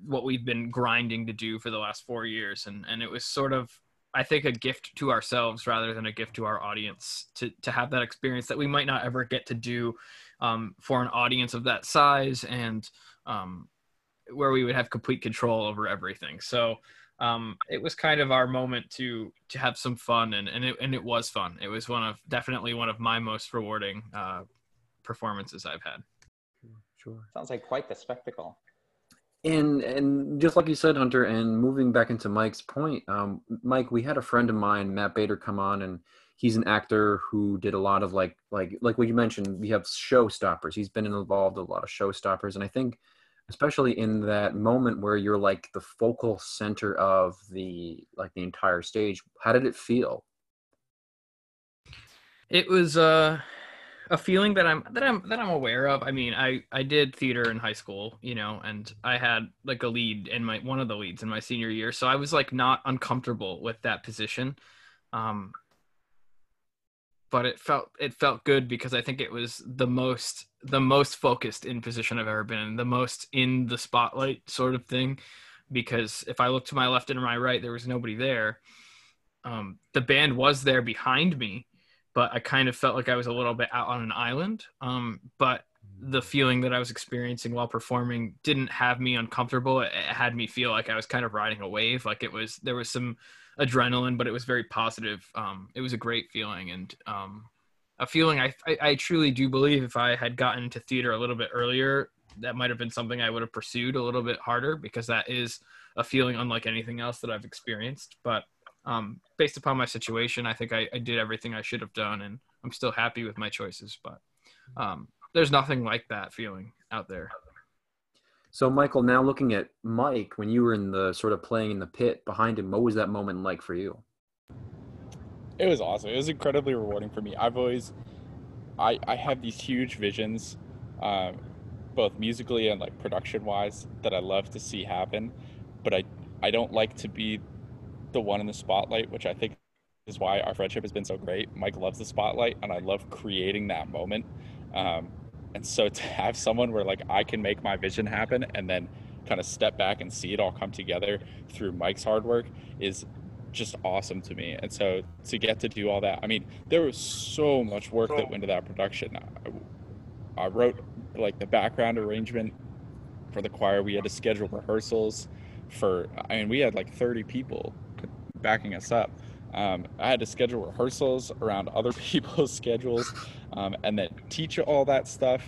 what we've been grinding to do for the last four years. And and it was sort of I think a gift to ourselves rather than a gift to our audience to to have that experience that we might not ever get to do um, for an audience of that size and um, where we would have complete control over everything. So um, it was kind of our moment to to have some fun and and it, and it was fun. It was one of definitely one of my most rewarding uh, performances I've had. Sure. Sounds like quite the spectacle. And and just like you said, Hunter, and moving back into Mike's point, um, Mike, we had a friend of mine, Matt Bader, come on, and he's an actor who did a lot of like like like what you mentioned. We have showstoppers. He's been involved in a lot of showstoppers, and I think especially in that moment where you're like the focal center of the like the entire stage. How did it feel? It was uh, a feeling that I'm that I'm that I'm aware of. I mean, I I did theater in high school, you know, and I had like a lead in my one of the leads in my senior year, so I was like not uncomfortable with that position. Um, but it felt it felt good because I think it was the most the most focused in position I've ever been in, the most in the spotlight sort of thing. Because if I looked to my left and my right, there was nobody there. Um, the band was there behind me, but I kind of felt like I was a little bit out on an island. Um, but the feeling that I was experiencing while performing didn't have me uncomfortable. It, it had me feel like I was kind of riding a wave. Like it was there was some adrenaline, but it was very positive. Um, it was a great feeling and um, a feeling I, I I truly do believe if I had gotten into theater a little bit earlier, that might have been something I would have pursued a little bit harder because that is a feeling unlike anything else that I've experienced. But um, based upon my situation, I think I, I did everything I should have done, and I'm still happy with my choices. But um, there's nothing like that feeling out there. So, Michael, now looking at Mike, when you were in the sort of playing in the pit behind him, what was that moment like for you? it was awesome. It was incredibly rewarding for me. I've always, I I have these huge visions, um, both musically and like production wise, that I love to see happen, but I I don't like to be the one in the spotlight, which I think is why our friendship has been so great. Mike loves the spotlight, and I love creating that moment. Um, and so to have someone where like I can make my vision happen and then kind of step back and see it all come together through Mike's hard work is just awesome to me. And so to get to do all that, I mean, there was so much work that went into that production. I, I wrote like the background arrangement for the choir. We had to schedule rehearsals for, I mean, we had like 30 people backing us up. Um, I had to schedule rehearsals around other people's schedules um, and then teach all that stuff.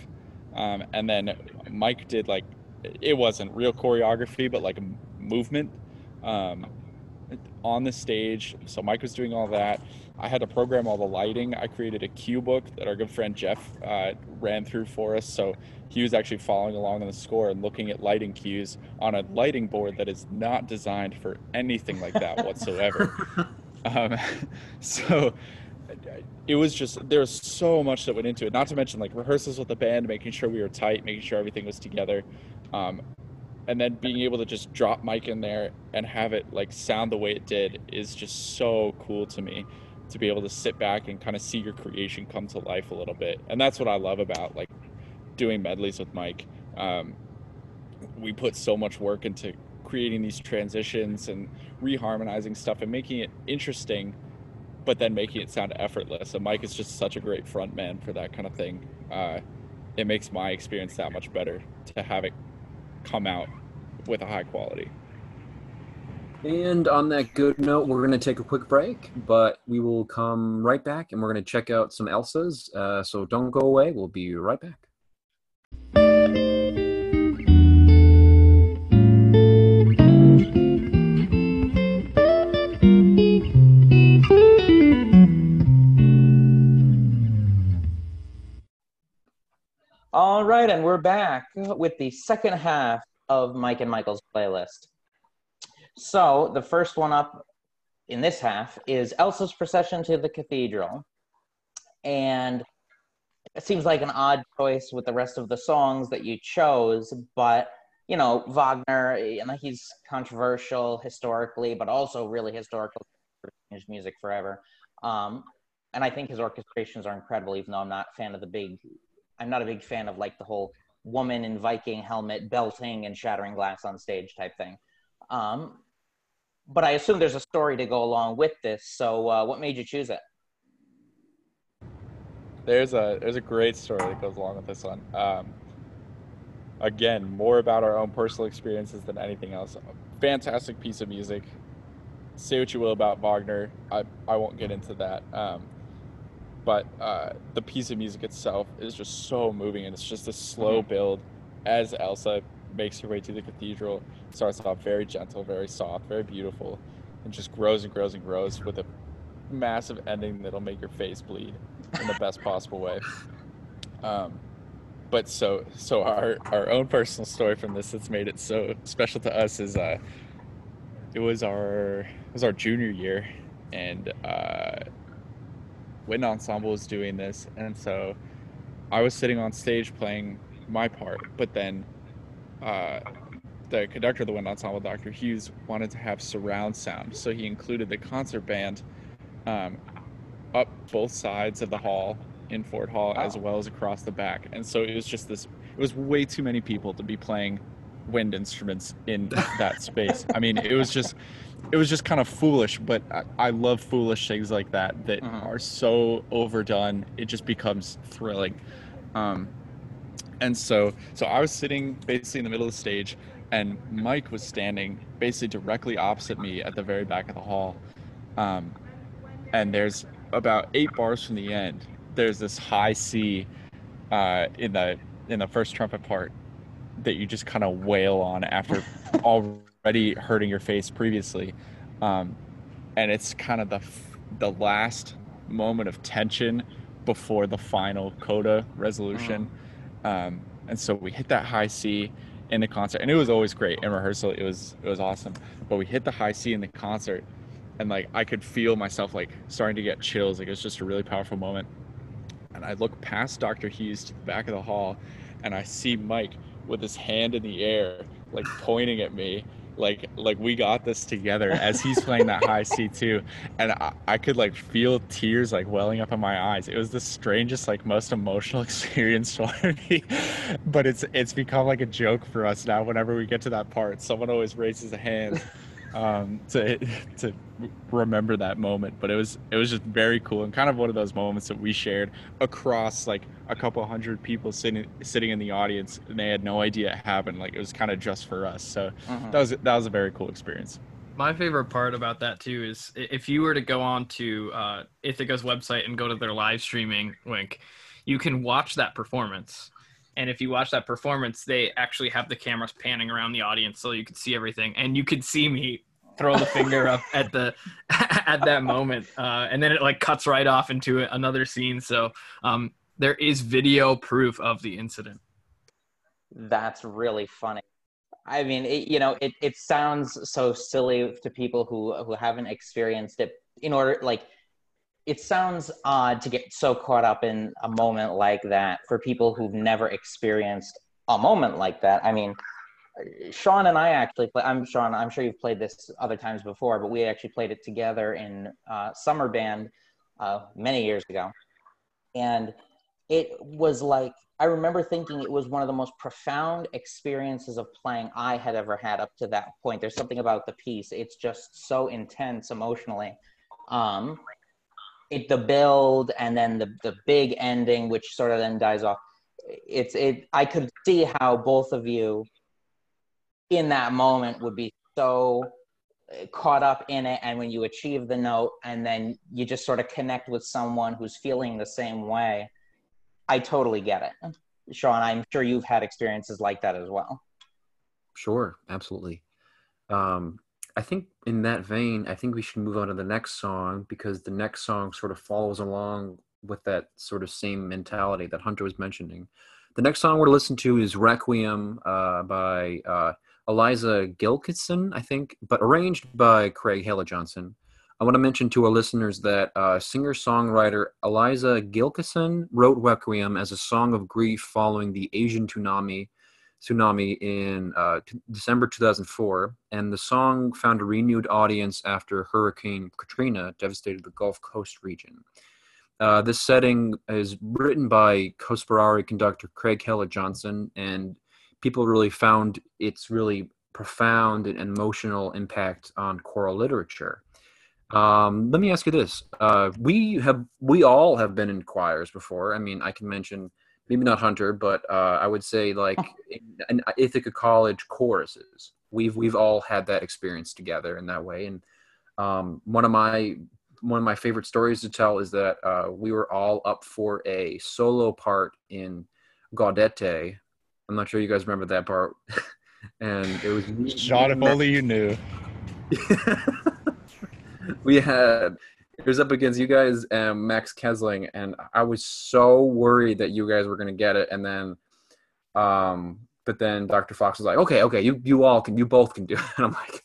Um, and then Mike did like, it wasn't real choreography, but like movement um, on the stage. So Mike was doing all that. I had to program all the lighting. I created a cue book that our good friend Jeff uh, ran through for us. So he was actually following along on the score and looking at lighting cues on a lighting board that is not designed for anything like that whatsoever. Um, so it was just there was so much that went into it. Not to mention like rehearsals with the band, making sure we were tight, making sure everything was together, um, and then being able to just drop Mike in there and have it like sound the way it did is just so cool to me. To be able to sit back and kind of see your creation come to life a little bit, and that's what I love about like doing medleys with Mike. Um, we put so much work into creating these transitions and reharmonizing stuff and making it interesting but then making it sound effortless and mike is just such a great front man for that kind of thing uh, it makes my experience that much better to have it come out with a high quality. And on that good note, we're going to take a quick break, but we will come right back and we're going to check out some Elsas. Uh, so don't go away. We'll be right back. All right, and we're back with the second half of Mike and Michael's playlist. So the first one up in this half is Elsa's procession to the cathedral, and it seems like an odd choice with the rest of the songs that you chose, but you know Wagner, and he's controversial historically, but also really historical. Changed music forever, um, and I think his orchestrations are incredible. Even though I'm not a fan of the big, I'm not a big fan of like the whole woman in Viking helmet belting and shattering glass on stage type thing. Um, but I assume there's a story to go along with this. So, uh, what made you choose it? There's a there's a great story that goes along with this one. Um, again, more about our own personal experiences than anything else. Fantastic piece of music. Say what you will about Wagner, I I won't get into that. Um, but uh, the piece of music itself is just so moving, and it's just a slow Mm-hmm. build as Elsa makes her way to the cathedral. Starts off very gentle, very soft, very beautiful, and just grows and grows and grows with a massive ending that'll make your face bleed in the best possible way. Um, but so so our our own personal story from this that's made it so special to us is uh, it was our it was our junior year, and uh, Wind Ensemble was doing this, and so I was sitting on stage playing my part, but then uh, the conductor of the Wind Ensemble, Dr. Hughes, wanted to have surround sound, so he included the concert band um, up both sides of the hall in Ford Hall as well as across the back, and so it was just this. It was way too many people to be playing wind instruments in that space. I mean, it was just it was just kind of foolish, but I, I love foolish things like that that Mhm. are so overdone. It just becomes thrilling. Um, and so, so I was sitting basically in the middle of the stage, and Mike was standing basically directly opposite me at the very back of the hall. Um, and there's about eight bars from the end. There's this high C uh, in the in the first trumpet part that you just kind of wail on after already hurting your face previously, um, and it's kind of the f- the last moment of tension before the final coda resolution. Um, and so we hit that high C in the concert, and it was always great in rehearsal. It was it was awesome, but we hit the high C in the concert, and like I could feel myself like starting to get chills. Like it was just a really powerful moment. And I look past Dr. Hughes to the back of the hall, and I see Mike with his hand in the air, like pointing at me, like like we got this together as he's playing that high C too, and I, I could like feel tears like welling up in my eyes. It was the strangest, like most emotional experience for me, but it's it's become like a joke for us now. Whenever we get to that part, someone always raises a hand um, to to remember that moment. But it was it was just very cool and kind of one of those moments that we shared across like a couple hundred people sitting sitting in the audience, and they had no idea it happened. Like it was kind of just for us. So Mhm. that was that was a very cool experience. My favorite part about that too is if you were to go on to uh, Ithaca's website and go to their live streaming link, you can watch that performance. And if you watch that performance, they actually have the cameras panning around the audience so you could see everything, and you could see me throw the finger up at the at that moment, uh, and then it like cuts right off into another scene. So um, there is video proof of the incident. That's really funny. I mean, it, you know, it, it sounds so silly to people who who haven't experienced it. In order, like, it sounds odd to get so caught up in a moment like that for people who've never experienced a moment like that. I mean, Sean and I actually play. I'm Sean. I'm sure you've played this other times before, but we actually played it together in uh, summer band uh, many years ago, and it was like I remember thinking it was one of the most profound experiences of playing I had ever had up to that point. There's something about the piece; it's just so intense emotionally. Um, it the build and then the the big ending, which sort of then dies off. it's it i could see how both of you in that moment would be so caught up in it and when you achieve the note and then you just sort of connect with someone who's feeling the same way i totally get it sean i'm sure you've had experiences like that as well Sure, absolutely. Um, I think in that vein, I think we should move on to the next song because the next song sort of follows along with that sort of same mentality that Hunter was mentioning. The next song we're to listen to is Requiem uh, by uh, Eliza Gilkyson, I think, but arranged by Craig Hella Johnson. I want to mention to our listeners that uh, singer songwriter Eliza Gilkyson wrote Requiem as a song of grief following the Asian tsunami tsunami in uh, t- December 2004, and the song found a renewed audience after Hurricane Katrina devastated the Gulf Coast region. Uh, this setting is written by Conspirari conductor Craig Hella Johnson, and people really found its really profound and emotional impact on choral literature. Um, let me ask you this: uh, We have, we all have been in choirs before. I mean, I can mention maybe not Hunter, but uh, I would say like in, Ithaca College choruses. We've we've all had that experience together in that way, and um, one of my one of my favorite stories to tell is that uh, we were all up for a solo part in Gaudete. I'm not sure you guys remember that part, and it was Sean. If only you knew. we had it was up against you guys and Max Kesling, and I was so worried that you guys were gonna get it, and then, um, but then Dr. Fox was like, "Okay, okay, you you all can, you both can do it," and I'm like,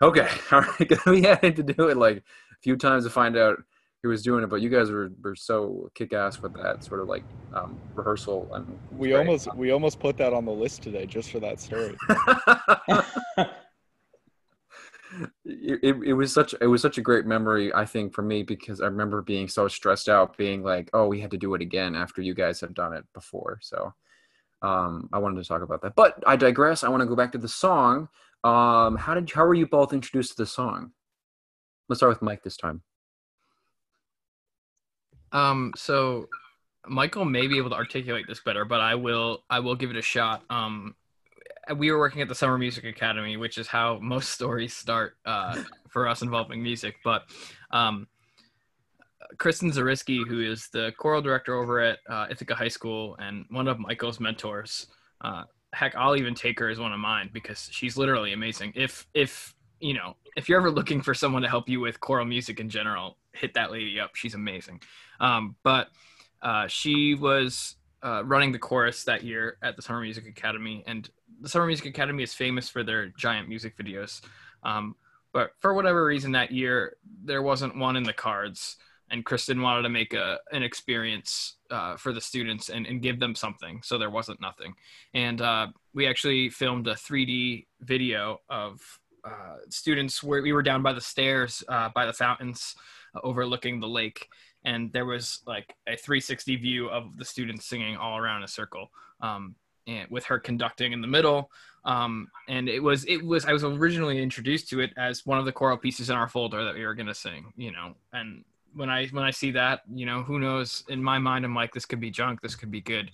"Okay, all right." we had to do it like a few times to find out who was doing it, but you guys were were so kick ass with that sort of like um, rehearsal, and we almost we almost put that on the list today just for that story. it, it, it, was such it was such a great memory i think for me because i remember being so stressed out being like oh we had to do it again after you guys have done it before. So um, i wanted to talk about that. But i digress. I want to go back to the song. Um, how did how were you both introduced to the song? Let's start with mike this time um so michael may be able to articulate this better but i will i will give it a shot um we were working at the Summer Music Academy, which is how most stories start uh, for us involving music. But um, Kristen Zariski, who is the choral director over at uh, Ithaca High School and one of Michael's mentors, uh, heck, I'll even take her as one of mine because she's literally amazing. If if you know if you're ever looking for someone to help you with choral music in general, hit that lady up. She's amazing. Um, but uh, she was uh, running the chorus that year at the Summer Music Academy, and the Summer Music Academy is famous for their giant music videos. Um, but for whatever reason that year, there wasn't one in the cards, and Kristen wanted to make a an experience uh, for the students and, and give them something. So there wasn't nothing, and uh, we actually filmed a 3D video of uh, students where we were down by the stairs uh, by the fountains overlooking the lake and there was like a 360 view of the students singing all around a circle um, and with her conducting in the middle. Um, and it was it was I was originally introduced to it as one of the choral pieces in our folder that we were gonna sing, you know. And when I when I see that, you know, who knows? In my mind, I'm like, this could be junk, this could be good.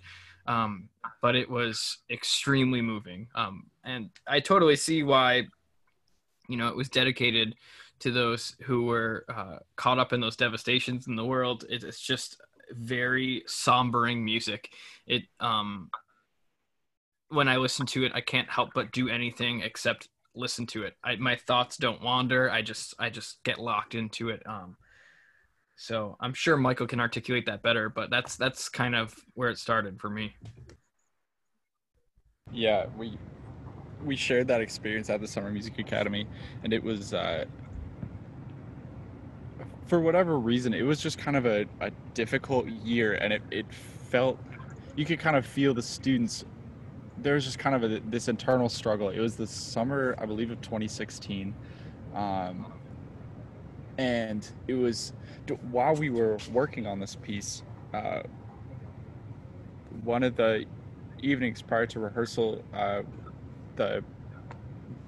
Um, but it was extremely moving, um, and I totally see why, you know, it was dedicated to those who were uh, caught up in those devastations in the world. It, it's just very sombering music. It um when I listen to it, I can't help but do anything except listen to it. I, my thoughts don't wander. I just I just get locked into it. Um, so I'm sure Michael can articulate that better, but that's that's kind of where it started for me. Yeah, we we shared that experience at the Summer Music Academy, and it was uh, for whatever reason, it was just kind of a, a difficult year, and it it felt you could kind of feel the students there was just kind of a, this internal struggle. It was the summer, I believe, of 2016, um, and it was while we were working on this piece. Uh, one of the evenings prior to rehearsal, uh, the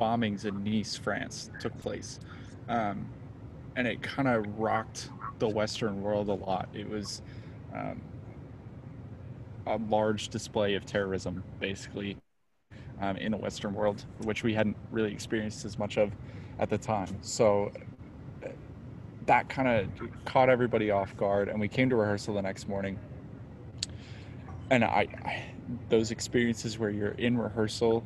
bombings in Nice, France, took place, um, and it kind of rocked the Western world a lot. It was um, a large display of terrorism, basically, um, in the Western world, which we hadn't really experienced as much of at the time. So that kind of caught everybody off guard, and we came to rehearsal the next morning. And I, I those experiences where you're in rehearsal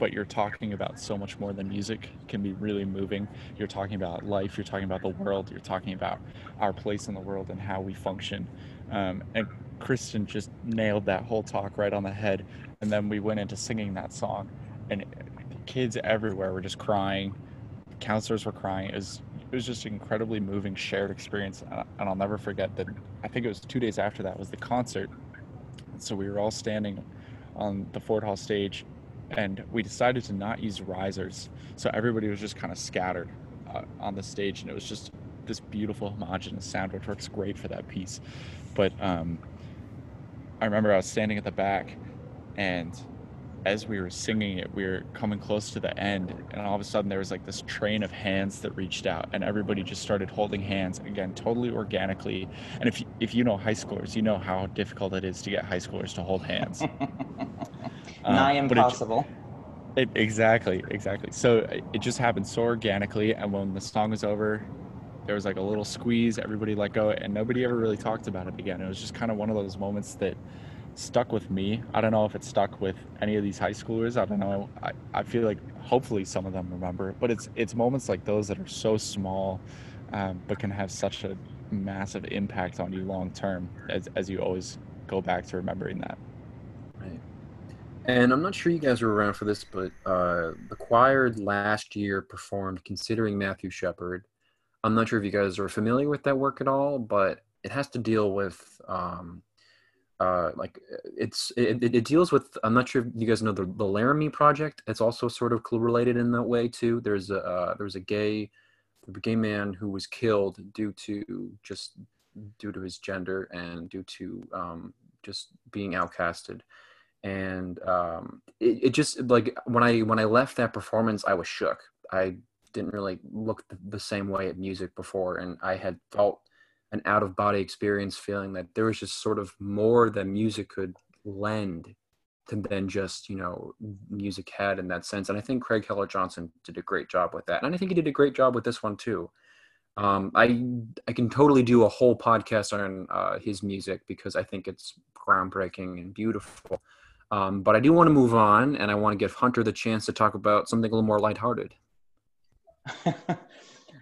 but you're talking about so much more than music can be really moving. You're talking about life, you're talking about the world, you're talking about our place in the world and how we function. Um, and Kristen just nailed that whole talk right on the head. And then we went into singing that song, and kids everywhere were just crying. Counselors were crying. It was it was just an incredibly moving shared experience, and I'll never forget that. I think it was two days after that was the concert. So we were all standing on the Ford Hall stage and we decided to not use risers. So everybody was just kind of scattered uh, on the stage and it was just this beautiful homogenous sound which works great for that piece. But um, i remember i was standing at the back and as we were singing it we were coming close to the end and all of a sudden there was like this train of hands that reached out and everybody just started holding hands again totally organically. And if if you know high schoolers you know how difficult it is to get high schoolers to hold hands Um, Nigh impossible. It, it, exactly, exactly. So it just happened so organically, and when the song was over, there was like a little squeeze. Everybody let go, and nobody ever really talked about it again. It was just kind of one of those moments that stuck with me. I don't know if it stuck with any of these high schoolers. I don't know. I, I feel like hopefully some of them remember, but it's it's moments like those that are so small, um, but can have such a massive impact on you long term as as you always go back to remembering that. And I'm not sure you guys were around for this, but uh, the choir last year performed Considering Matthew Shepard. I'm not sure if you guys are familiar with that work at all, but it has to deal with um, uh, like it's it, it, deals with i'm not sure if you guys know the, the laramie project. It's also sort of related in that way too. There's a uh, there's a gay a gay man who was killed due to just due to his gender and due to um, just being outcasted and um, it, it just like when I when I left that performance, I was shook. I didn't really look the, same way at music before, and I had felt an out of body experience, feeling that there was just sort of more that music could lend than just you know music had in that sense. And I think Craig Hella Johnson did a great job with that, and I think he did a great job with this one too. Um, I I can totally do a whole podcast on uh, his music because I think it's groundbreaking and beautiful. Um, but I do want to move on, and I want to give Hunter the chance to talk about something a little more lighthearted.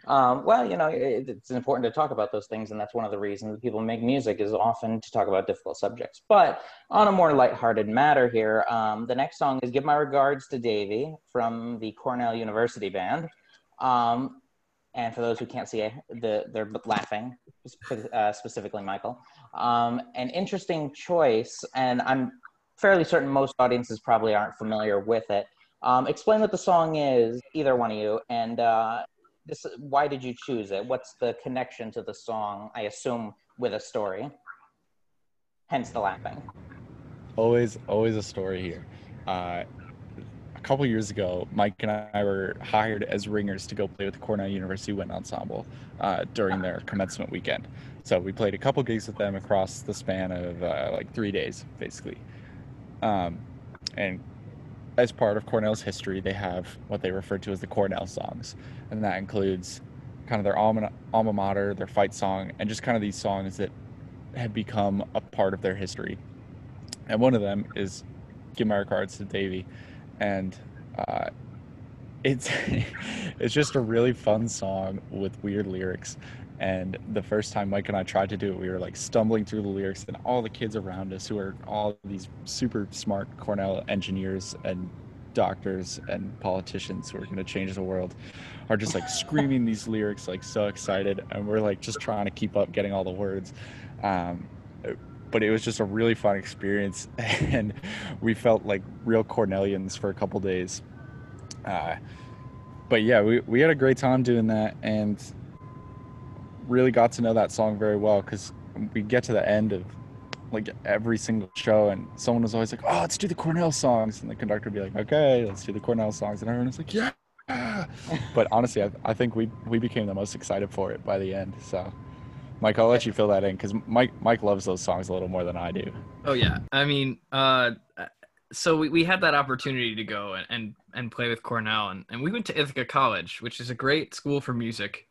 um, well, you know, it, it's important to talk about those things, and that's one of the reasons people make music is often to talk about difficult subjects. But on a more lighthearted matter here, um, the next song is "Give My Regards to Davy" from the Cornell University Band. Um, and for those who can't see, the, they're laughing, uh, specifically Michael. Um, an interesting choice, and I'm fairly certain most audiences probably aren't familiar with it. Um, explain what the song is, either one of you, and uh, this, why did you choose it? What's the connection to the song? I assume with a story. Hence the laughing. Always, always a story here. Uh, a couple years ago, Mike and I were hired as ringers to go play with the Cornell University Wind Ensemble uh, during their commencement weekend. So we played a couple gigs with them across the span of uh, like three days, basically. Um, and as part of Cornell's history, they have what they refer to as the Cornell songs, and that includes kind of their alma, alma mater, their fight song, and just kind of these songs that have become a part of their history. And one of them is "Give My Regards to Davy," and uh, it's it's just a really fun song with weird lyrics and the first time Mike and I tried to do it, we were like stumbling through the lyrics, and all the kids around us, who are all these super smart Cornell engineers and doctors and politicians who are going to change the world, are just like screaming these lyrics, like so excited, and we're like just trying to keep up, getting all the words. Um, but it was just a really fun experience, and we felt like real Cornellians for a couple days. Uh, but yeah, we, we had a great time doing that, and really got to know that song very well because we get to the end of like every single show and someone was always like oh let's do the cornell songs and the conductor would be like okay let's do the cornell songs and everyone was like yeah! But honestly I, I think we we became the most excited for it by the end so Mike, I'll let you fill that in because Mike Mike loves those songs a little more than I do. Oh yeah, I mean, uh, so we, we had that opportunity to go and, and, and play with Cornell, and, and we went to Ithaca College, which is a great school for music,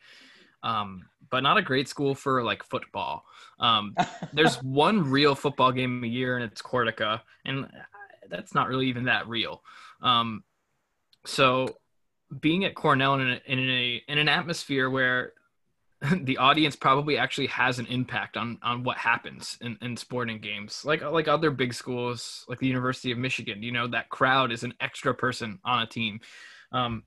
um, but not a great school for like football. Um, there's one real football game a year, and it's Cortaca, and that's not really even that real. Um, so being at Cornell in, a, in a in an atmosphere where the audience probably actually has an impact on on what happens in, in sporting games like like other big schools like the university of michigan you know that crowd is an extra person on a team um,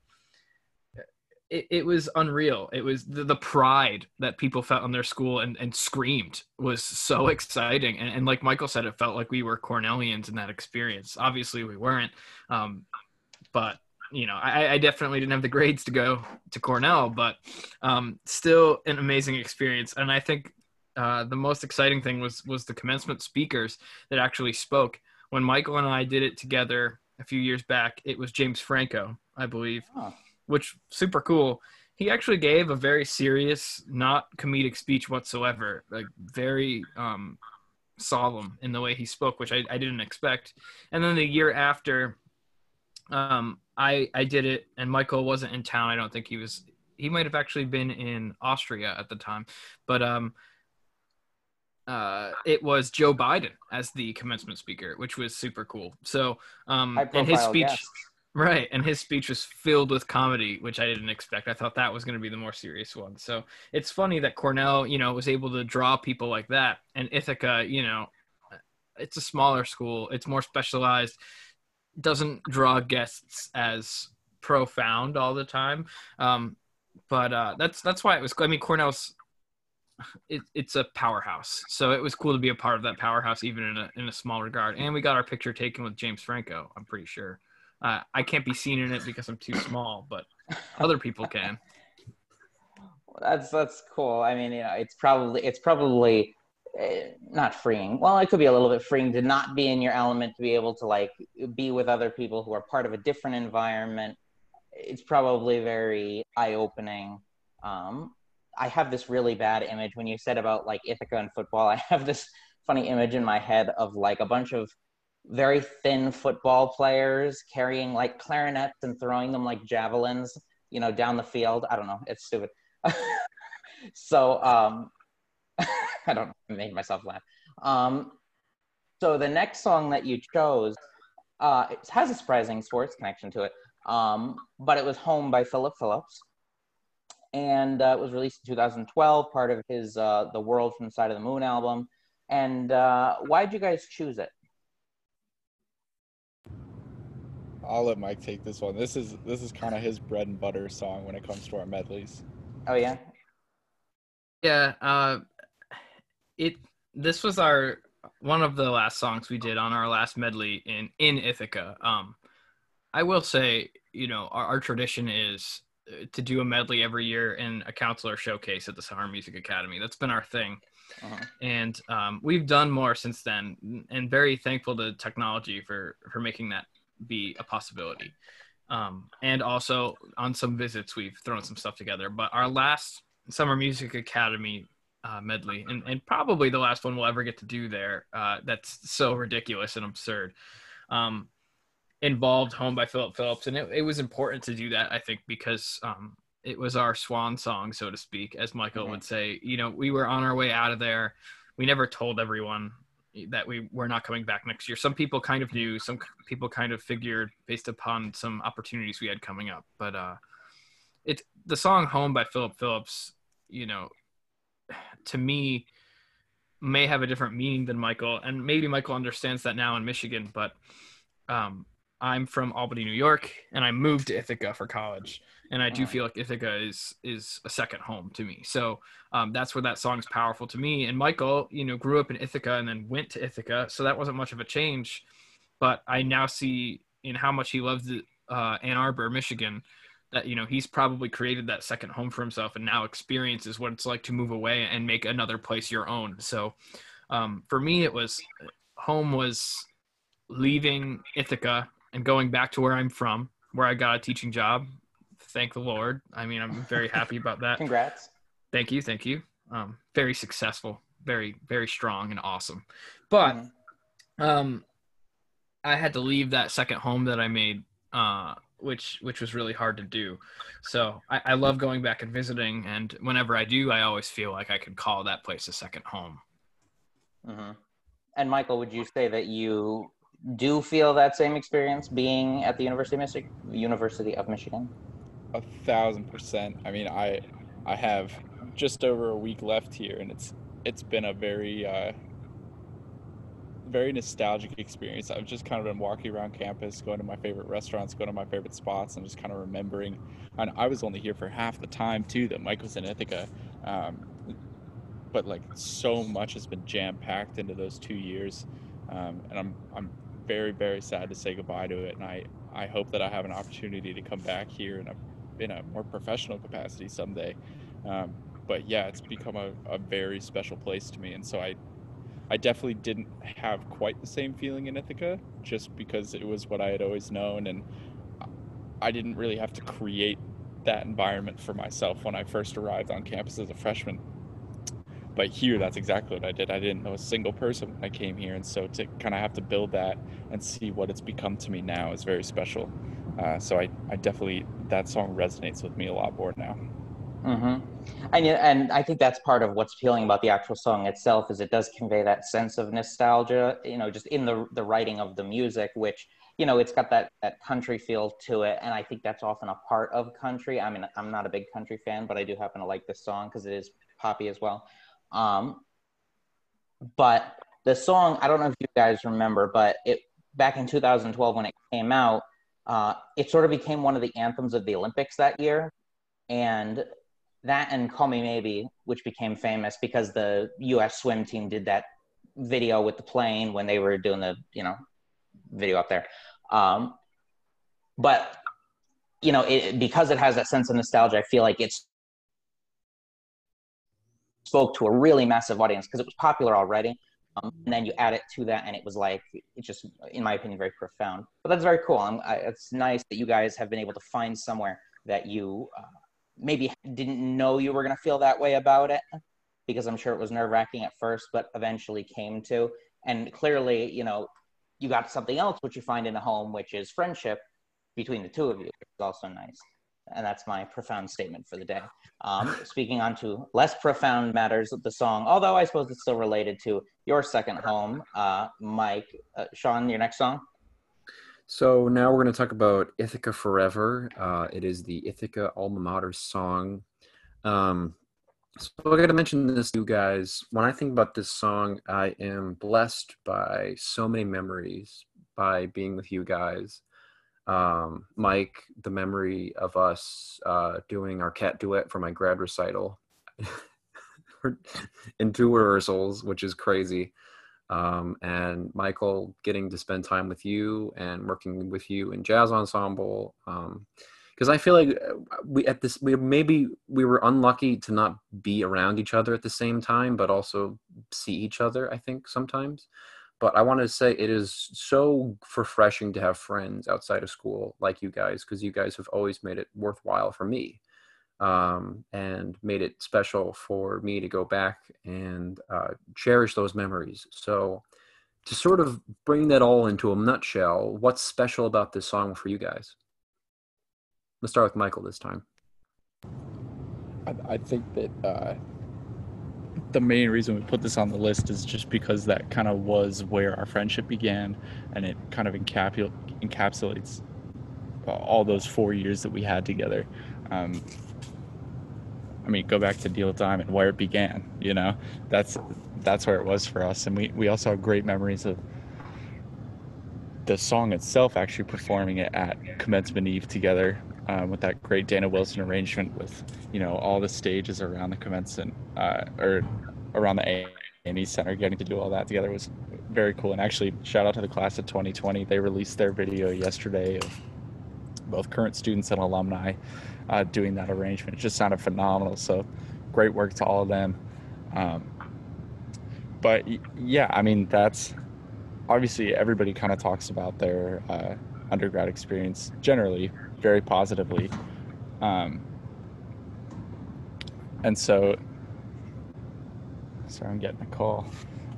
it, it was unreal it was the, the pride that people felt on their school and, and screamed was so exciting and, and like michael said it felt like we were cornellians in that experience obviously we weren't um, but you know, I, I, definitely didn't have the grades to go to Cornell, but um, still an amazing experience. And I think uh, the most exciting thing was was the commencement speakers that actually spoke. When Michael and I did it together a few years back, it was James Franco, I believe. Which super cool. He actually gave a very serious, not comedic speech whatsoever, like very um, solemn in the way he spoke, which I, I didn't expect. And then the year after, um, I I did it, and Michael wasn't in town. I don't think he was. He might have actually been in Austria at the time, but um, uh, it was Joe Biden as the commencement speaker, which was super cool. So um, and his speech. Guest. Right, and his speech was filled with comedy, which I didn't expect. I thought that was going to be the more serious one. So it's funny that Cornell, you know, was able to draw people like that, and Ithaca, you know, it's a smaller school, it's more specialized doesn't draw guests as profound all the time. Um, but uh, that's that's why it was. I mean, Cornell's it, it's a powerhouse, so it was cool to be a part of that powerhouse, even in a in a small regard. And we got our picture taken with James Franco. I'm pretty sure. Uh, I can't be seen in it because I'm too small, but other people can. That's that's cool. I mean, you know, it's probably it's probably Eh, not freeing. Well, it could be a little bit freeing to not be in your element, to be able to like be with other people who are part of a different environment. It's probably very eye opening. Um, I have this really bad image when you said about like Ithaca and football. I have this funny image in my head of like a bunch of very thin football players carrying like clarinets and throwing them like javelins, you know, down the field. I don't know. It's stupid. so um, I don't make myself laugh. Um, so the next song that you chose uh, it has a surprising sports connection to it, um, but it was "Home" by Philip Phillips, and uh, it was released in 2012, part of his uh, "The World from the Side of the Moon" album. And uh, why did you guys choose it? I'll let Mike take this one. This is this is kind of his bread and butter song when it comes to our medleys. Oh yeah. Yeah, uh, it this was our one of the last songs we did on our last medley in in Ithaca. Um, I will say, you know, our, our tradition is uh, to do a medley every year in a counselor showcase at the Summer Music Academy. That's been our thing. Uh-huh. And um, we've done more since then, and very thankful to technology for for making that be a possibility. Um, and also on some visits, we've thrown some stuff together. But our last Summer Music Academy uh, medley, and, and probably the last one we'll ever get to do there. Uh, that's so ridiculous and absurd. Um, involved Home by Philip Phillips, and it, it was important to do that, I think, because um, it was our swan song, so to speak, as Michael mm-hmm. would say. You know, we were on our way out of there. We never told everyone that we were not coming back next year. Some people kind of knew, some people kind of figured based upon some opportunities we had coming up. But uh, it's the song "Home" by Philip Phillips. You know, to me may have a different meaning than Michael, and maybe Michael understands that now in Michigan. But um, I'm from Albany, New York, and I moved to Ithaca for college, and I do feel like Ithaca is is a second home to me. So um, that's where that song's powerful to me. And Michael, you know, grew up in Ithaca and then went to Ithaca, so that wasn't much of a change. But I now see in how much he loves uh, Ann Arbor, Michigan, that you know he's probably created that second home for himself and now experiences what it's like to move away and make another place your own so um, for me it was home was leaving ithaca and going back to where i'm from where i got a teaching job thank the lord i mean i'm very happy about that congrats thank you thank you um, very successful, very very strong and awesome. But Mhm. um, I had to leave that second home that I made, uh, which which was really hard to do. So I, I love going back and visiting, and whenever I do, I always feel like I can call that place a second home. Mhm. And Michael, would you say that you do feel that same experience being at the University of Michigan? University of Michigan. A thousand percent. I mean, I I have just over a week left here, and it's it's been a very uh, very nostalgic experience. I've just kind of been walking around campus, going to my favorite restaurants, going to my favorite spots, and just kind of remembering. And I was only here for half the time too that Mike was in Ithaca, um, but like so much has been jam packed into those two years, um, and I'm I'm very very sad to say goodbye to it. And I I hope that I have an opportunity to come back here in a in a more professional capacity someday. Um, but yeah, it's become a, a very special place to me, and so I I definitely didn't have quite the same feeling in Ithaca, just because it was what I had always known, and I didn't really have to create that environment for myself when I first arrived on campus as a freshman. But here, that's exactly what I did. I didn't know a single person when I came here, and so to kind of have to build that and see what it's become to me now is very special. Uh, so I, I definitely that song resonates with me a lot more now. hmm And and I think that's part of what's appealing about the actual song itself is it does convey that sense of nostalgia. You know, just in the the writing of the music, which you know it's got that that country feel to it, and I think that's often a part of country. I mean, I'm not a big country fan, but I do happen to like this song because it is poppy as well. Um, but the song, I don't know if you guys remember, but it back in 2012 when it came out, uh, it sort of became one of the anthems of the Olympics that year, and that and Call Me Maybe, which became famous because the U.S. swim team did that video with the plane when they were doing the you know video up there. Um, but you know, it, because it has that sense of nostalgia, I feel like it's spoke to a really massive audience because it was popular already. Um, and then you add it to that, and it was like it's just, in my opinion, very profound. But that's very cool. I'm, I, it's nice that you guys have been able to find somewhere that you uh, maybe didn't know you were going to feel that way about it, because I'm sure it was nerve wracking at first, but eventually came to. And clearly, you know, you got something else which you find in a home, which is friendship between the two of you, It's also nice. And that's my profound statement for the day. Um, speaking on to less profound matters the song, although I suppose it's still related to your second home, uh, Mike. Uh, Sean, your next song? So now we're going to talk about Ithaca Forever. Uh, it is the Ithaca alma mater song. Um, so I got to mention this to you guys. When I think about this song, I am blessed by so many memories by being with you guys. Um, Mike, the memory of us uh, doing our cat duet for my grad recital in two rehearsals, which is crazy um, and Michael getting to spend time with you and working with you in jazz ensemble. Because I feel like uh, we at this we maybe we were unlucky to not be around each other at the same time, but also see each other. I think sometimes. But I want to say it is so refreshing to have friends outside of school like you guys, because you guys have always made it worthwhile for me um, and made it special for me to go back and uh, cherish those memories. So, to sort of bring that all into a nutshell, what's special about this song for you guys? Let's start with Michael this time. I, I think that uh, the main reason we put this on the list is just because that kind of was where our friendship began, and it kind of encapul- encapsulates all those four years that we had together. Um, I mean, go back to Deal Diamond, where it began. You know, that's that's where it was for us, and we we also have great memories of the song itself. Actually, performing it at Commencement Eve together um, with that great Dana Wilson arrangement, with you know all the stages around the commencement uh, or around the A and Center, getting to do all that together was very cool. And actually, shout out to the class of 2020. They released their video yesterday of both current students and alumni uh, doing that arrangement. It just sounded phenomenal. So great work to all of them. Um, but yeah, I mean, that's obviously everybody kind of talks about their uh, undergrad experience generally very positively. Um, and so sorry, I'm getting a call.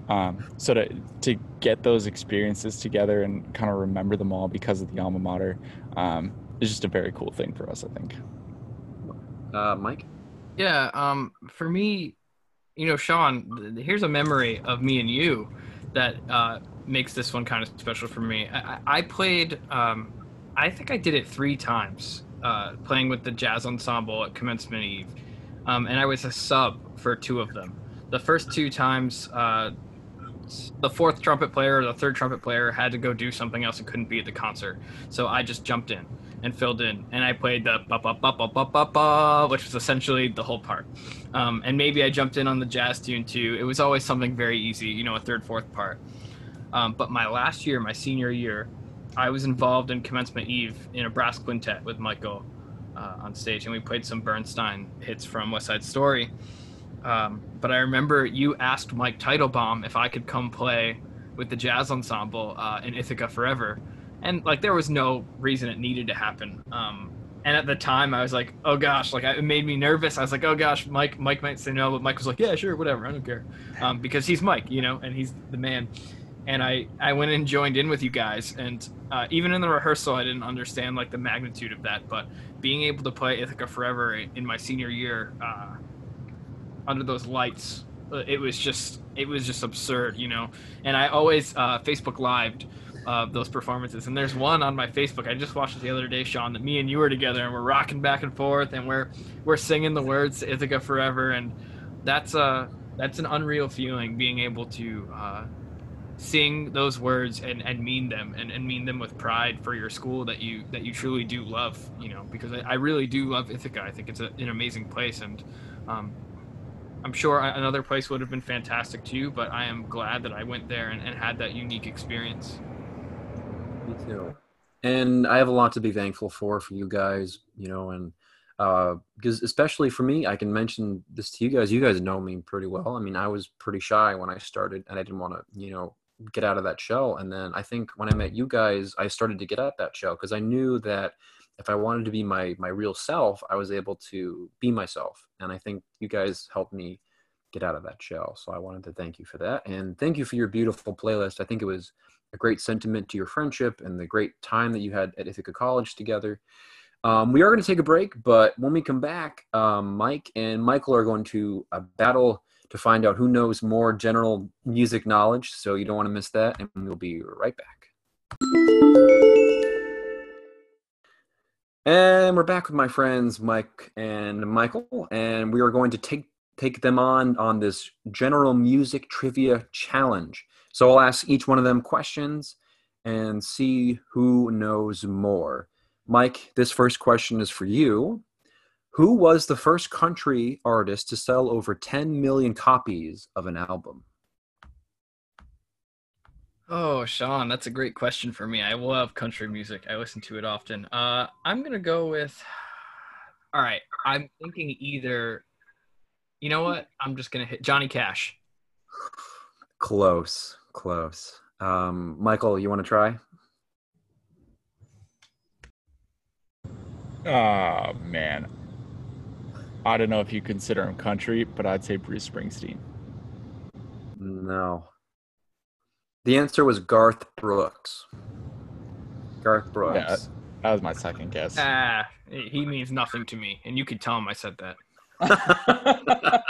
Um, so to to get those experiences together and kind of remember them all because of the alma mater um, is just a very cool thing for us. I think. Uh, Mike. Yeah, um, for me, you know, Sean, th- here's a memory of me and you that uh, makes this one kind of special for me. I, I I played, um, I think I did it three times, uh, playing with the jazz ensemble at Commencement Eve, um, and I was a sub for two of them. The first two times, uh, the fourth trumpet player or the third trumpet player had to go do something else and couldn't be at the concert, so I just jumped in and filled in, and I played the ba ba ba ba ba ba ba, which was essentially the whole part. Um, and maybe I jumped in on the jazz tune too. It was always something very easy, you know, a third, fourth part. Um, but my last year, my senior year, I was involved in Commencement Eve in a brass quintet with Michael uh, on stage, and we played some Bernstein hits from West Side Story. Um, but I remember you asked Mike Titlebaum if I could come play with the jazz ensemble uh, in Ithaca Forever, and like there was no reason it needed to happen. Um, and at the time, I was like, "Oh gosh!" Like it made me nervous. I was like, "Oh gosh, Mike, Mike might say no," but Mike was like, "Yeah, sure, whatever, I don't care," um, because he's Mike, you know, and he's the man. And I, I went and joined in with you guys, and uh, even in the rehearsal, I didn't understand like the magnitude of that. But being able to play Ithaca Forever in my senior year, uh, under those lights, uh, it was just, it was just absurd, you know. And I always uh, Facebook lived uh, those performances. And there's one on my Facebook. I just watched it the other day, Sean, that me and you were together and we're rocking back and forth and we're we're singing the words Ithaca Forever, and that's a that's an unreal feeling being able to uh, sing those words and, and mean them and, and mean them with pride for your school that you that you truly do love. You know, because I, I really do love Ithaca. I think it's a, an amazing place and. Um, I'm sure another place would have been fantastic too, but I am glad that I went there and, and had that unique experience. Me too. And I have a lot to be thankful for for you guys, you know, and because uh, especially for me, I can mention this to you guys. You guys know me pretty well. I mean, I was pretty shy when I started, and I didn't want to, you know, get out of that shell. And then I think when I met you guys, I started to get out that shell because I knew that if I wanted to be my my real self, I was able to be myself. And I think you guys helped me get out of that shell. So I wanted to thank you for that, and thank you for your beautiful playlist. I think it was a great sentiment to your friendship and the great time that you had at Ithaca College together. Um, we are going to take a break, but when we come back, um, Mike and Michael are going to uh, battle to find out who knows more general music knowledge. So you don't want to miss that, and we'll be right back. And we're back with my friends Mike and Michael, and we are going to take take them on on this general music trivia challenge. So I'll ask each one of them questions and see who knows more. Mike, this first question is for you. Who was the first country artist to sell over 10 million copies of an album? Oh, Sean, that's a great question for me. I love country music. I listen to it often. Uh, I'm gonna go with. All right, I'm thinking either. You know what? I'm just gonna hit Johnny Cash. Close, close. Um, Michael, you want to try? Oh man, I don't know if you consider him country, but I'd say Bruce Springsteen. No. The answer was Garth Brooks. Garth Brooks. Yeah, that was my second guess. Ah, he means nothing to me, and you could tell him I said that.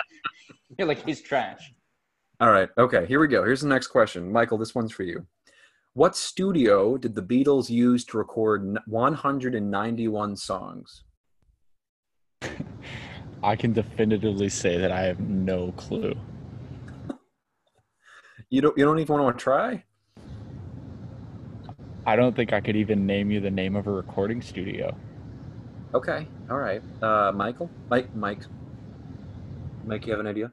You're like he's trash. All right. Okay. Here we go. Here's the next question, Michael. This one's for you. What studio did the Beatles use to record 191 songs? I can definitively say that I have no clue. You don't. You don't even want to try. I don't think I could even name you the name of a recording studio. Okay. All right. Uh, Michael. Mike. Mike. Mike. You have an idea?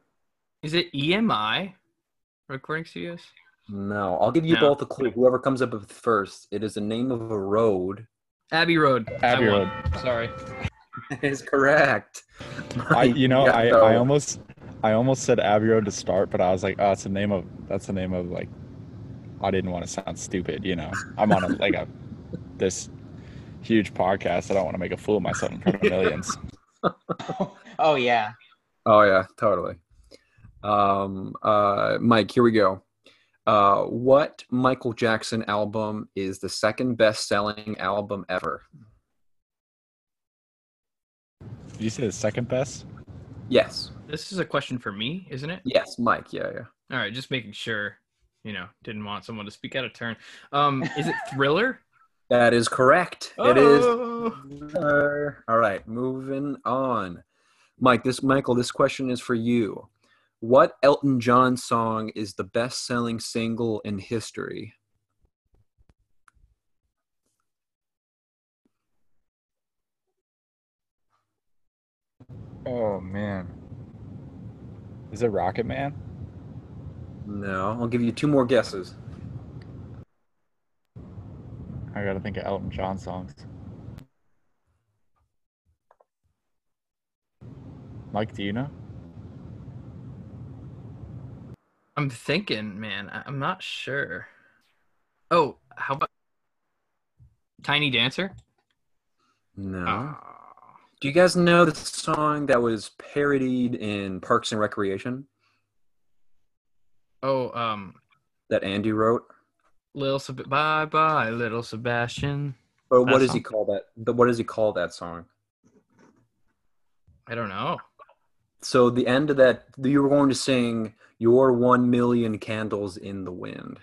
Is it EMI Recording Studios? No. I'll give you No. both a clue. Whoever comes up with first. It is the name of a road. Abbey Road. Abbey Road. Sorry. is correct. I, you know, Yeah, I, so- I almost, I almost said Abbey Road to start, but I was like, oh, it's the name of, that's the name of like, I didn't want to sound stupid, you know. I'm on a, like a, this huge podcast. I don't want to make a fool of myself in front of millions. oh yeah. Oh yeah, totally. Um, uh, Mike, here we go. Uh, what Michael Jackson album is the second best selling album ever? Did you say the second best? Yes. This is a question for me, isn't it? Yes, Mike. Yeah, yeah. All right, just making sure. You know, didn't want someone to speak out of turn. Um, is it Thriller? That is correct. It is. Oh. Thriller. All right, moving on. Mike, this Michael, this question is for you. What Elton John song is the best-selling single in history? Oh man. Is it Rocket Man? No, I'll give you two more guesses. I gotta think of Elton John songs. Mike, do you know? I'm thinking, man. I- I'm not sure. Oh, how about Tiny Dancer? No. Ah. Do you guys know the song that was parodied in Parks and Recreation oh, um, that Andy wrote? little Seb- bye bye, little Sebastian. Or That what does he call that? The, what does he call that song? I don't know. So the end of that, you were going to sing "Your One Million Candles in the Wind."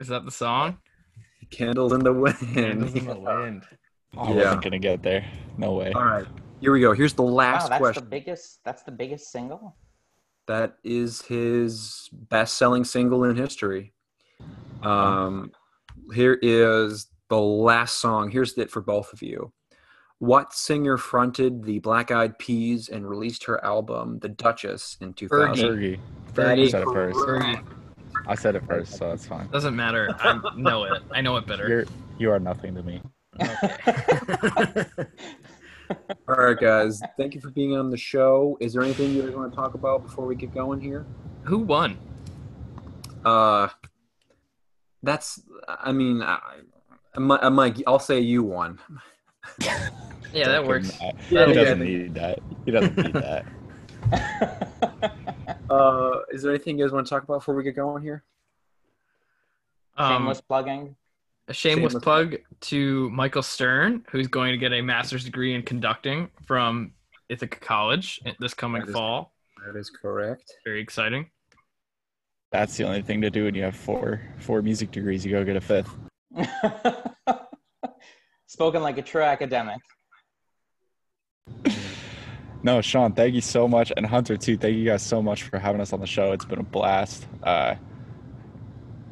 Is that the song? Candles in the wind. Candles in the wind. I Yeah. wasn't gonna get there. No way. All right, here we go. Here's the Wow, last that's question. the biggest. That's the biggest single. That is his best-selling single in history. Um, here is the last song. Here's it for both of you. What singer fronted the Black Eyed Peas and released her album, The Dutchess, in 2000? Fergie. That I said it first. Fergie. I said it first, so that's fine. Doesn't matter. I know it. I know it better. You're you are nothing to me. All right, guys. Thank you for being on the show. Is there anything you guys want to talk about before we get going here? Who won? Uh, that's. I mean, I, I, I might. I'll say you won. Yeah, that works. that. Yeah, he doesn't need that. He doesn't need that. Uh, is there anything you guys want to talk about before we get going here? Um, Shameless plugging. A shameless, shameless plug to Michael Stern, who's going to get a master's degree in conducting from Ithaca College this coming That is- fall. That is correct. Very exciting. That's the only thing to do when you have four four music degrees. You go get a fifth. Spoken like a true academic. No, Sean, thank you so much, and Hunter too. Thank you guys so much for having us on the show. It's been a blast. Uh,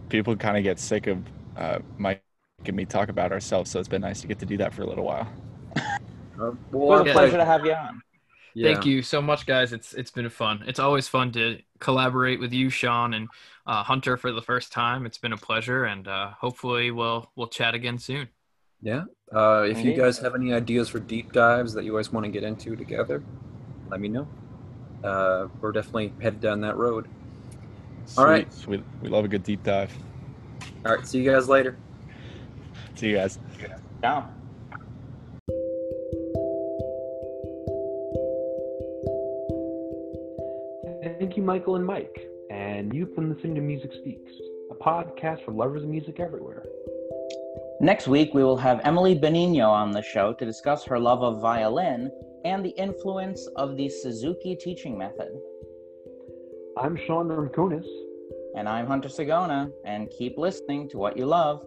people kind of get sick of uh, Mike and me talk about ourselves, so it's been nice to get to do that for a little while. Uh, It well, was a Yeah. pleasure to have you on. Thank you so much, guys. It's it's been fun. It's always fun to collaborate with you, Sean, and uh, Hunter for the first time. It's been a pleasure, and uh, hopefully we'll we'll chat again soon. Yeah. Uh, if you guys have any ideas for deep dives that you guys want to get into together, let me know. Uh, we're definitely headed down that road. All right. Sweet. We, we love a good deep dive. All right. See you guys later. See you guys. Ciao. Thank you, Michael and Mike. And you've been listening to Music Speaks, a podcast for lovers of music everywhere. Next week, we will have Emily Benigno on the show to discuss her love of violin and the influence of the Suzuki teaching method. I'm Sean Ramkunis. And I'm Hunter Sagona, and keep listening to what you love.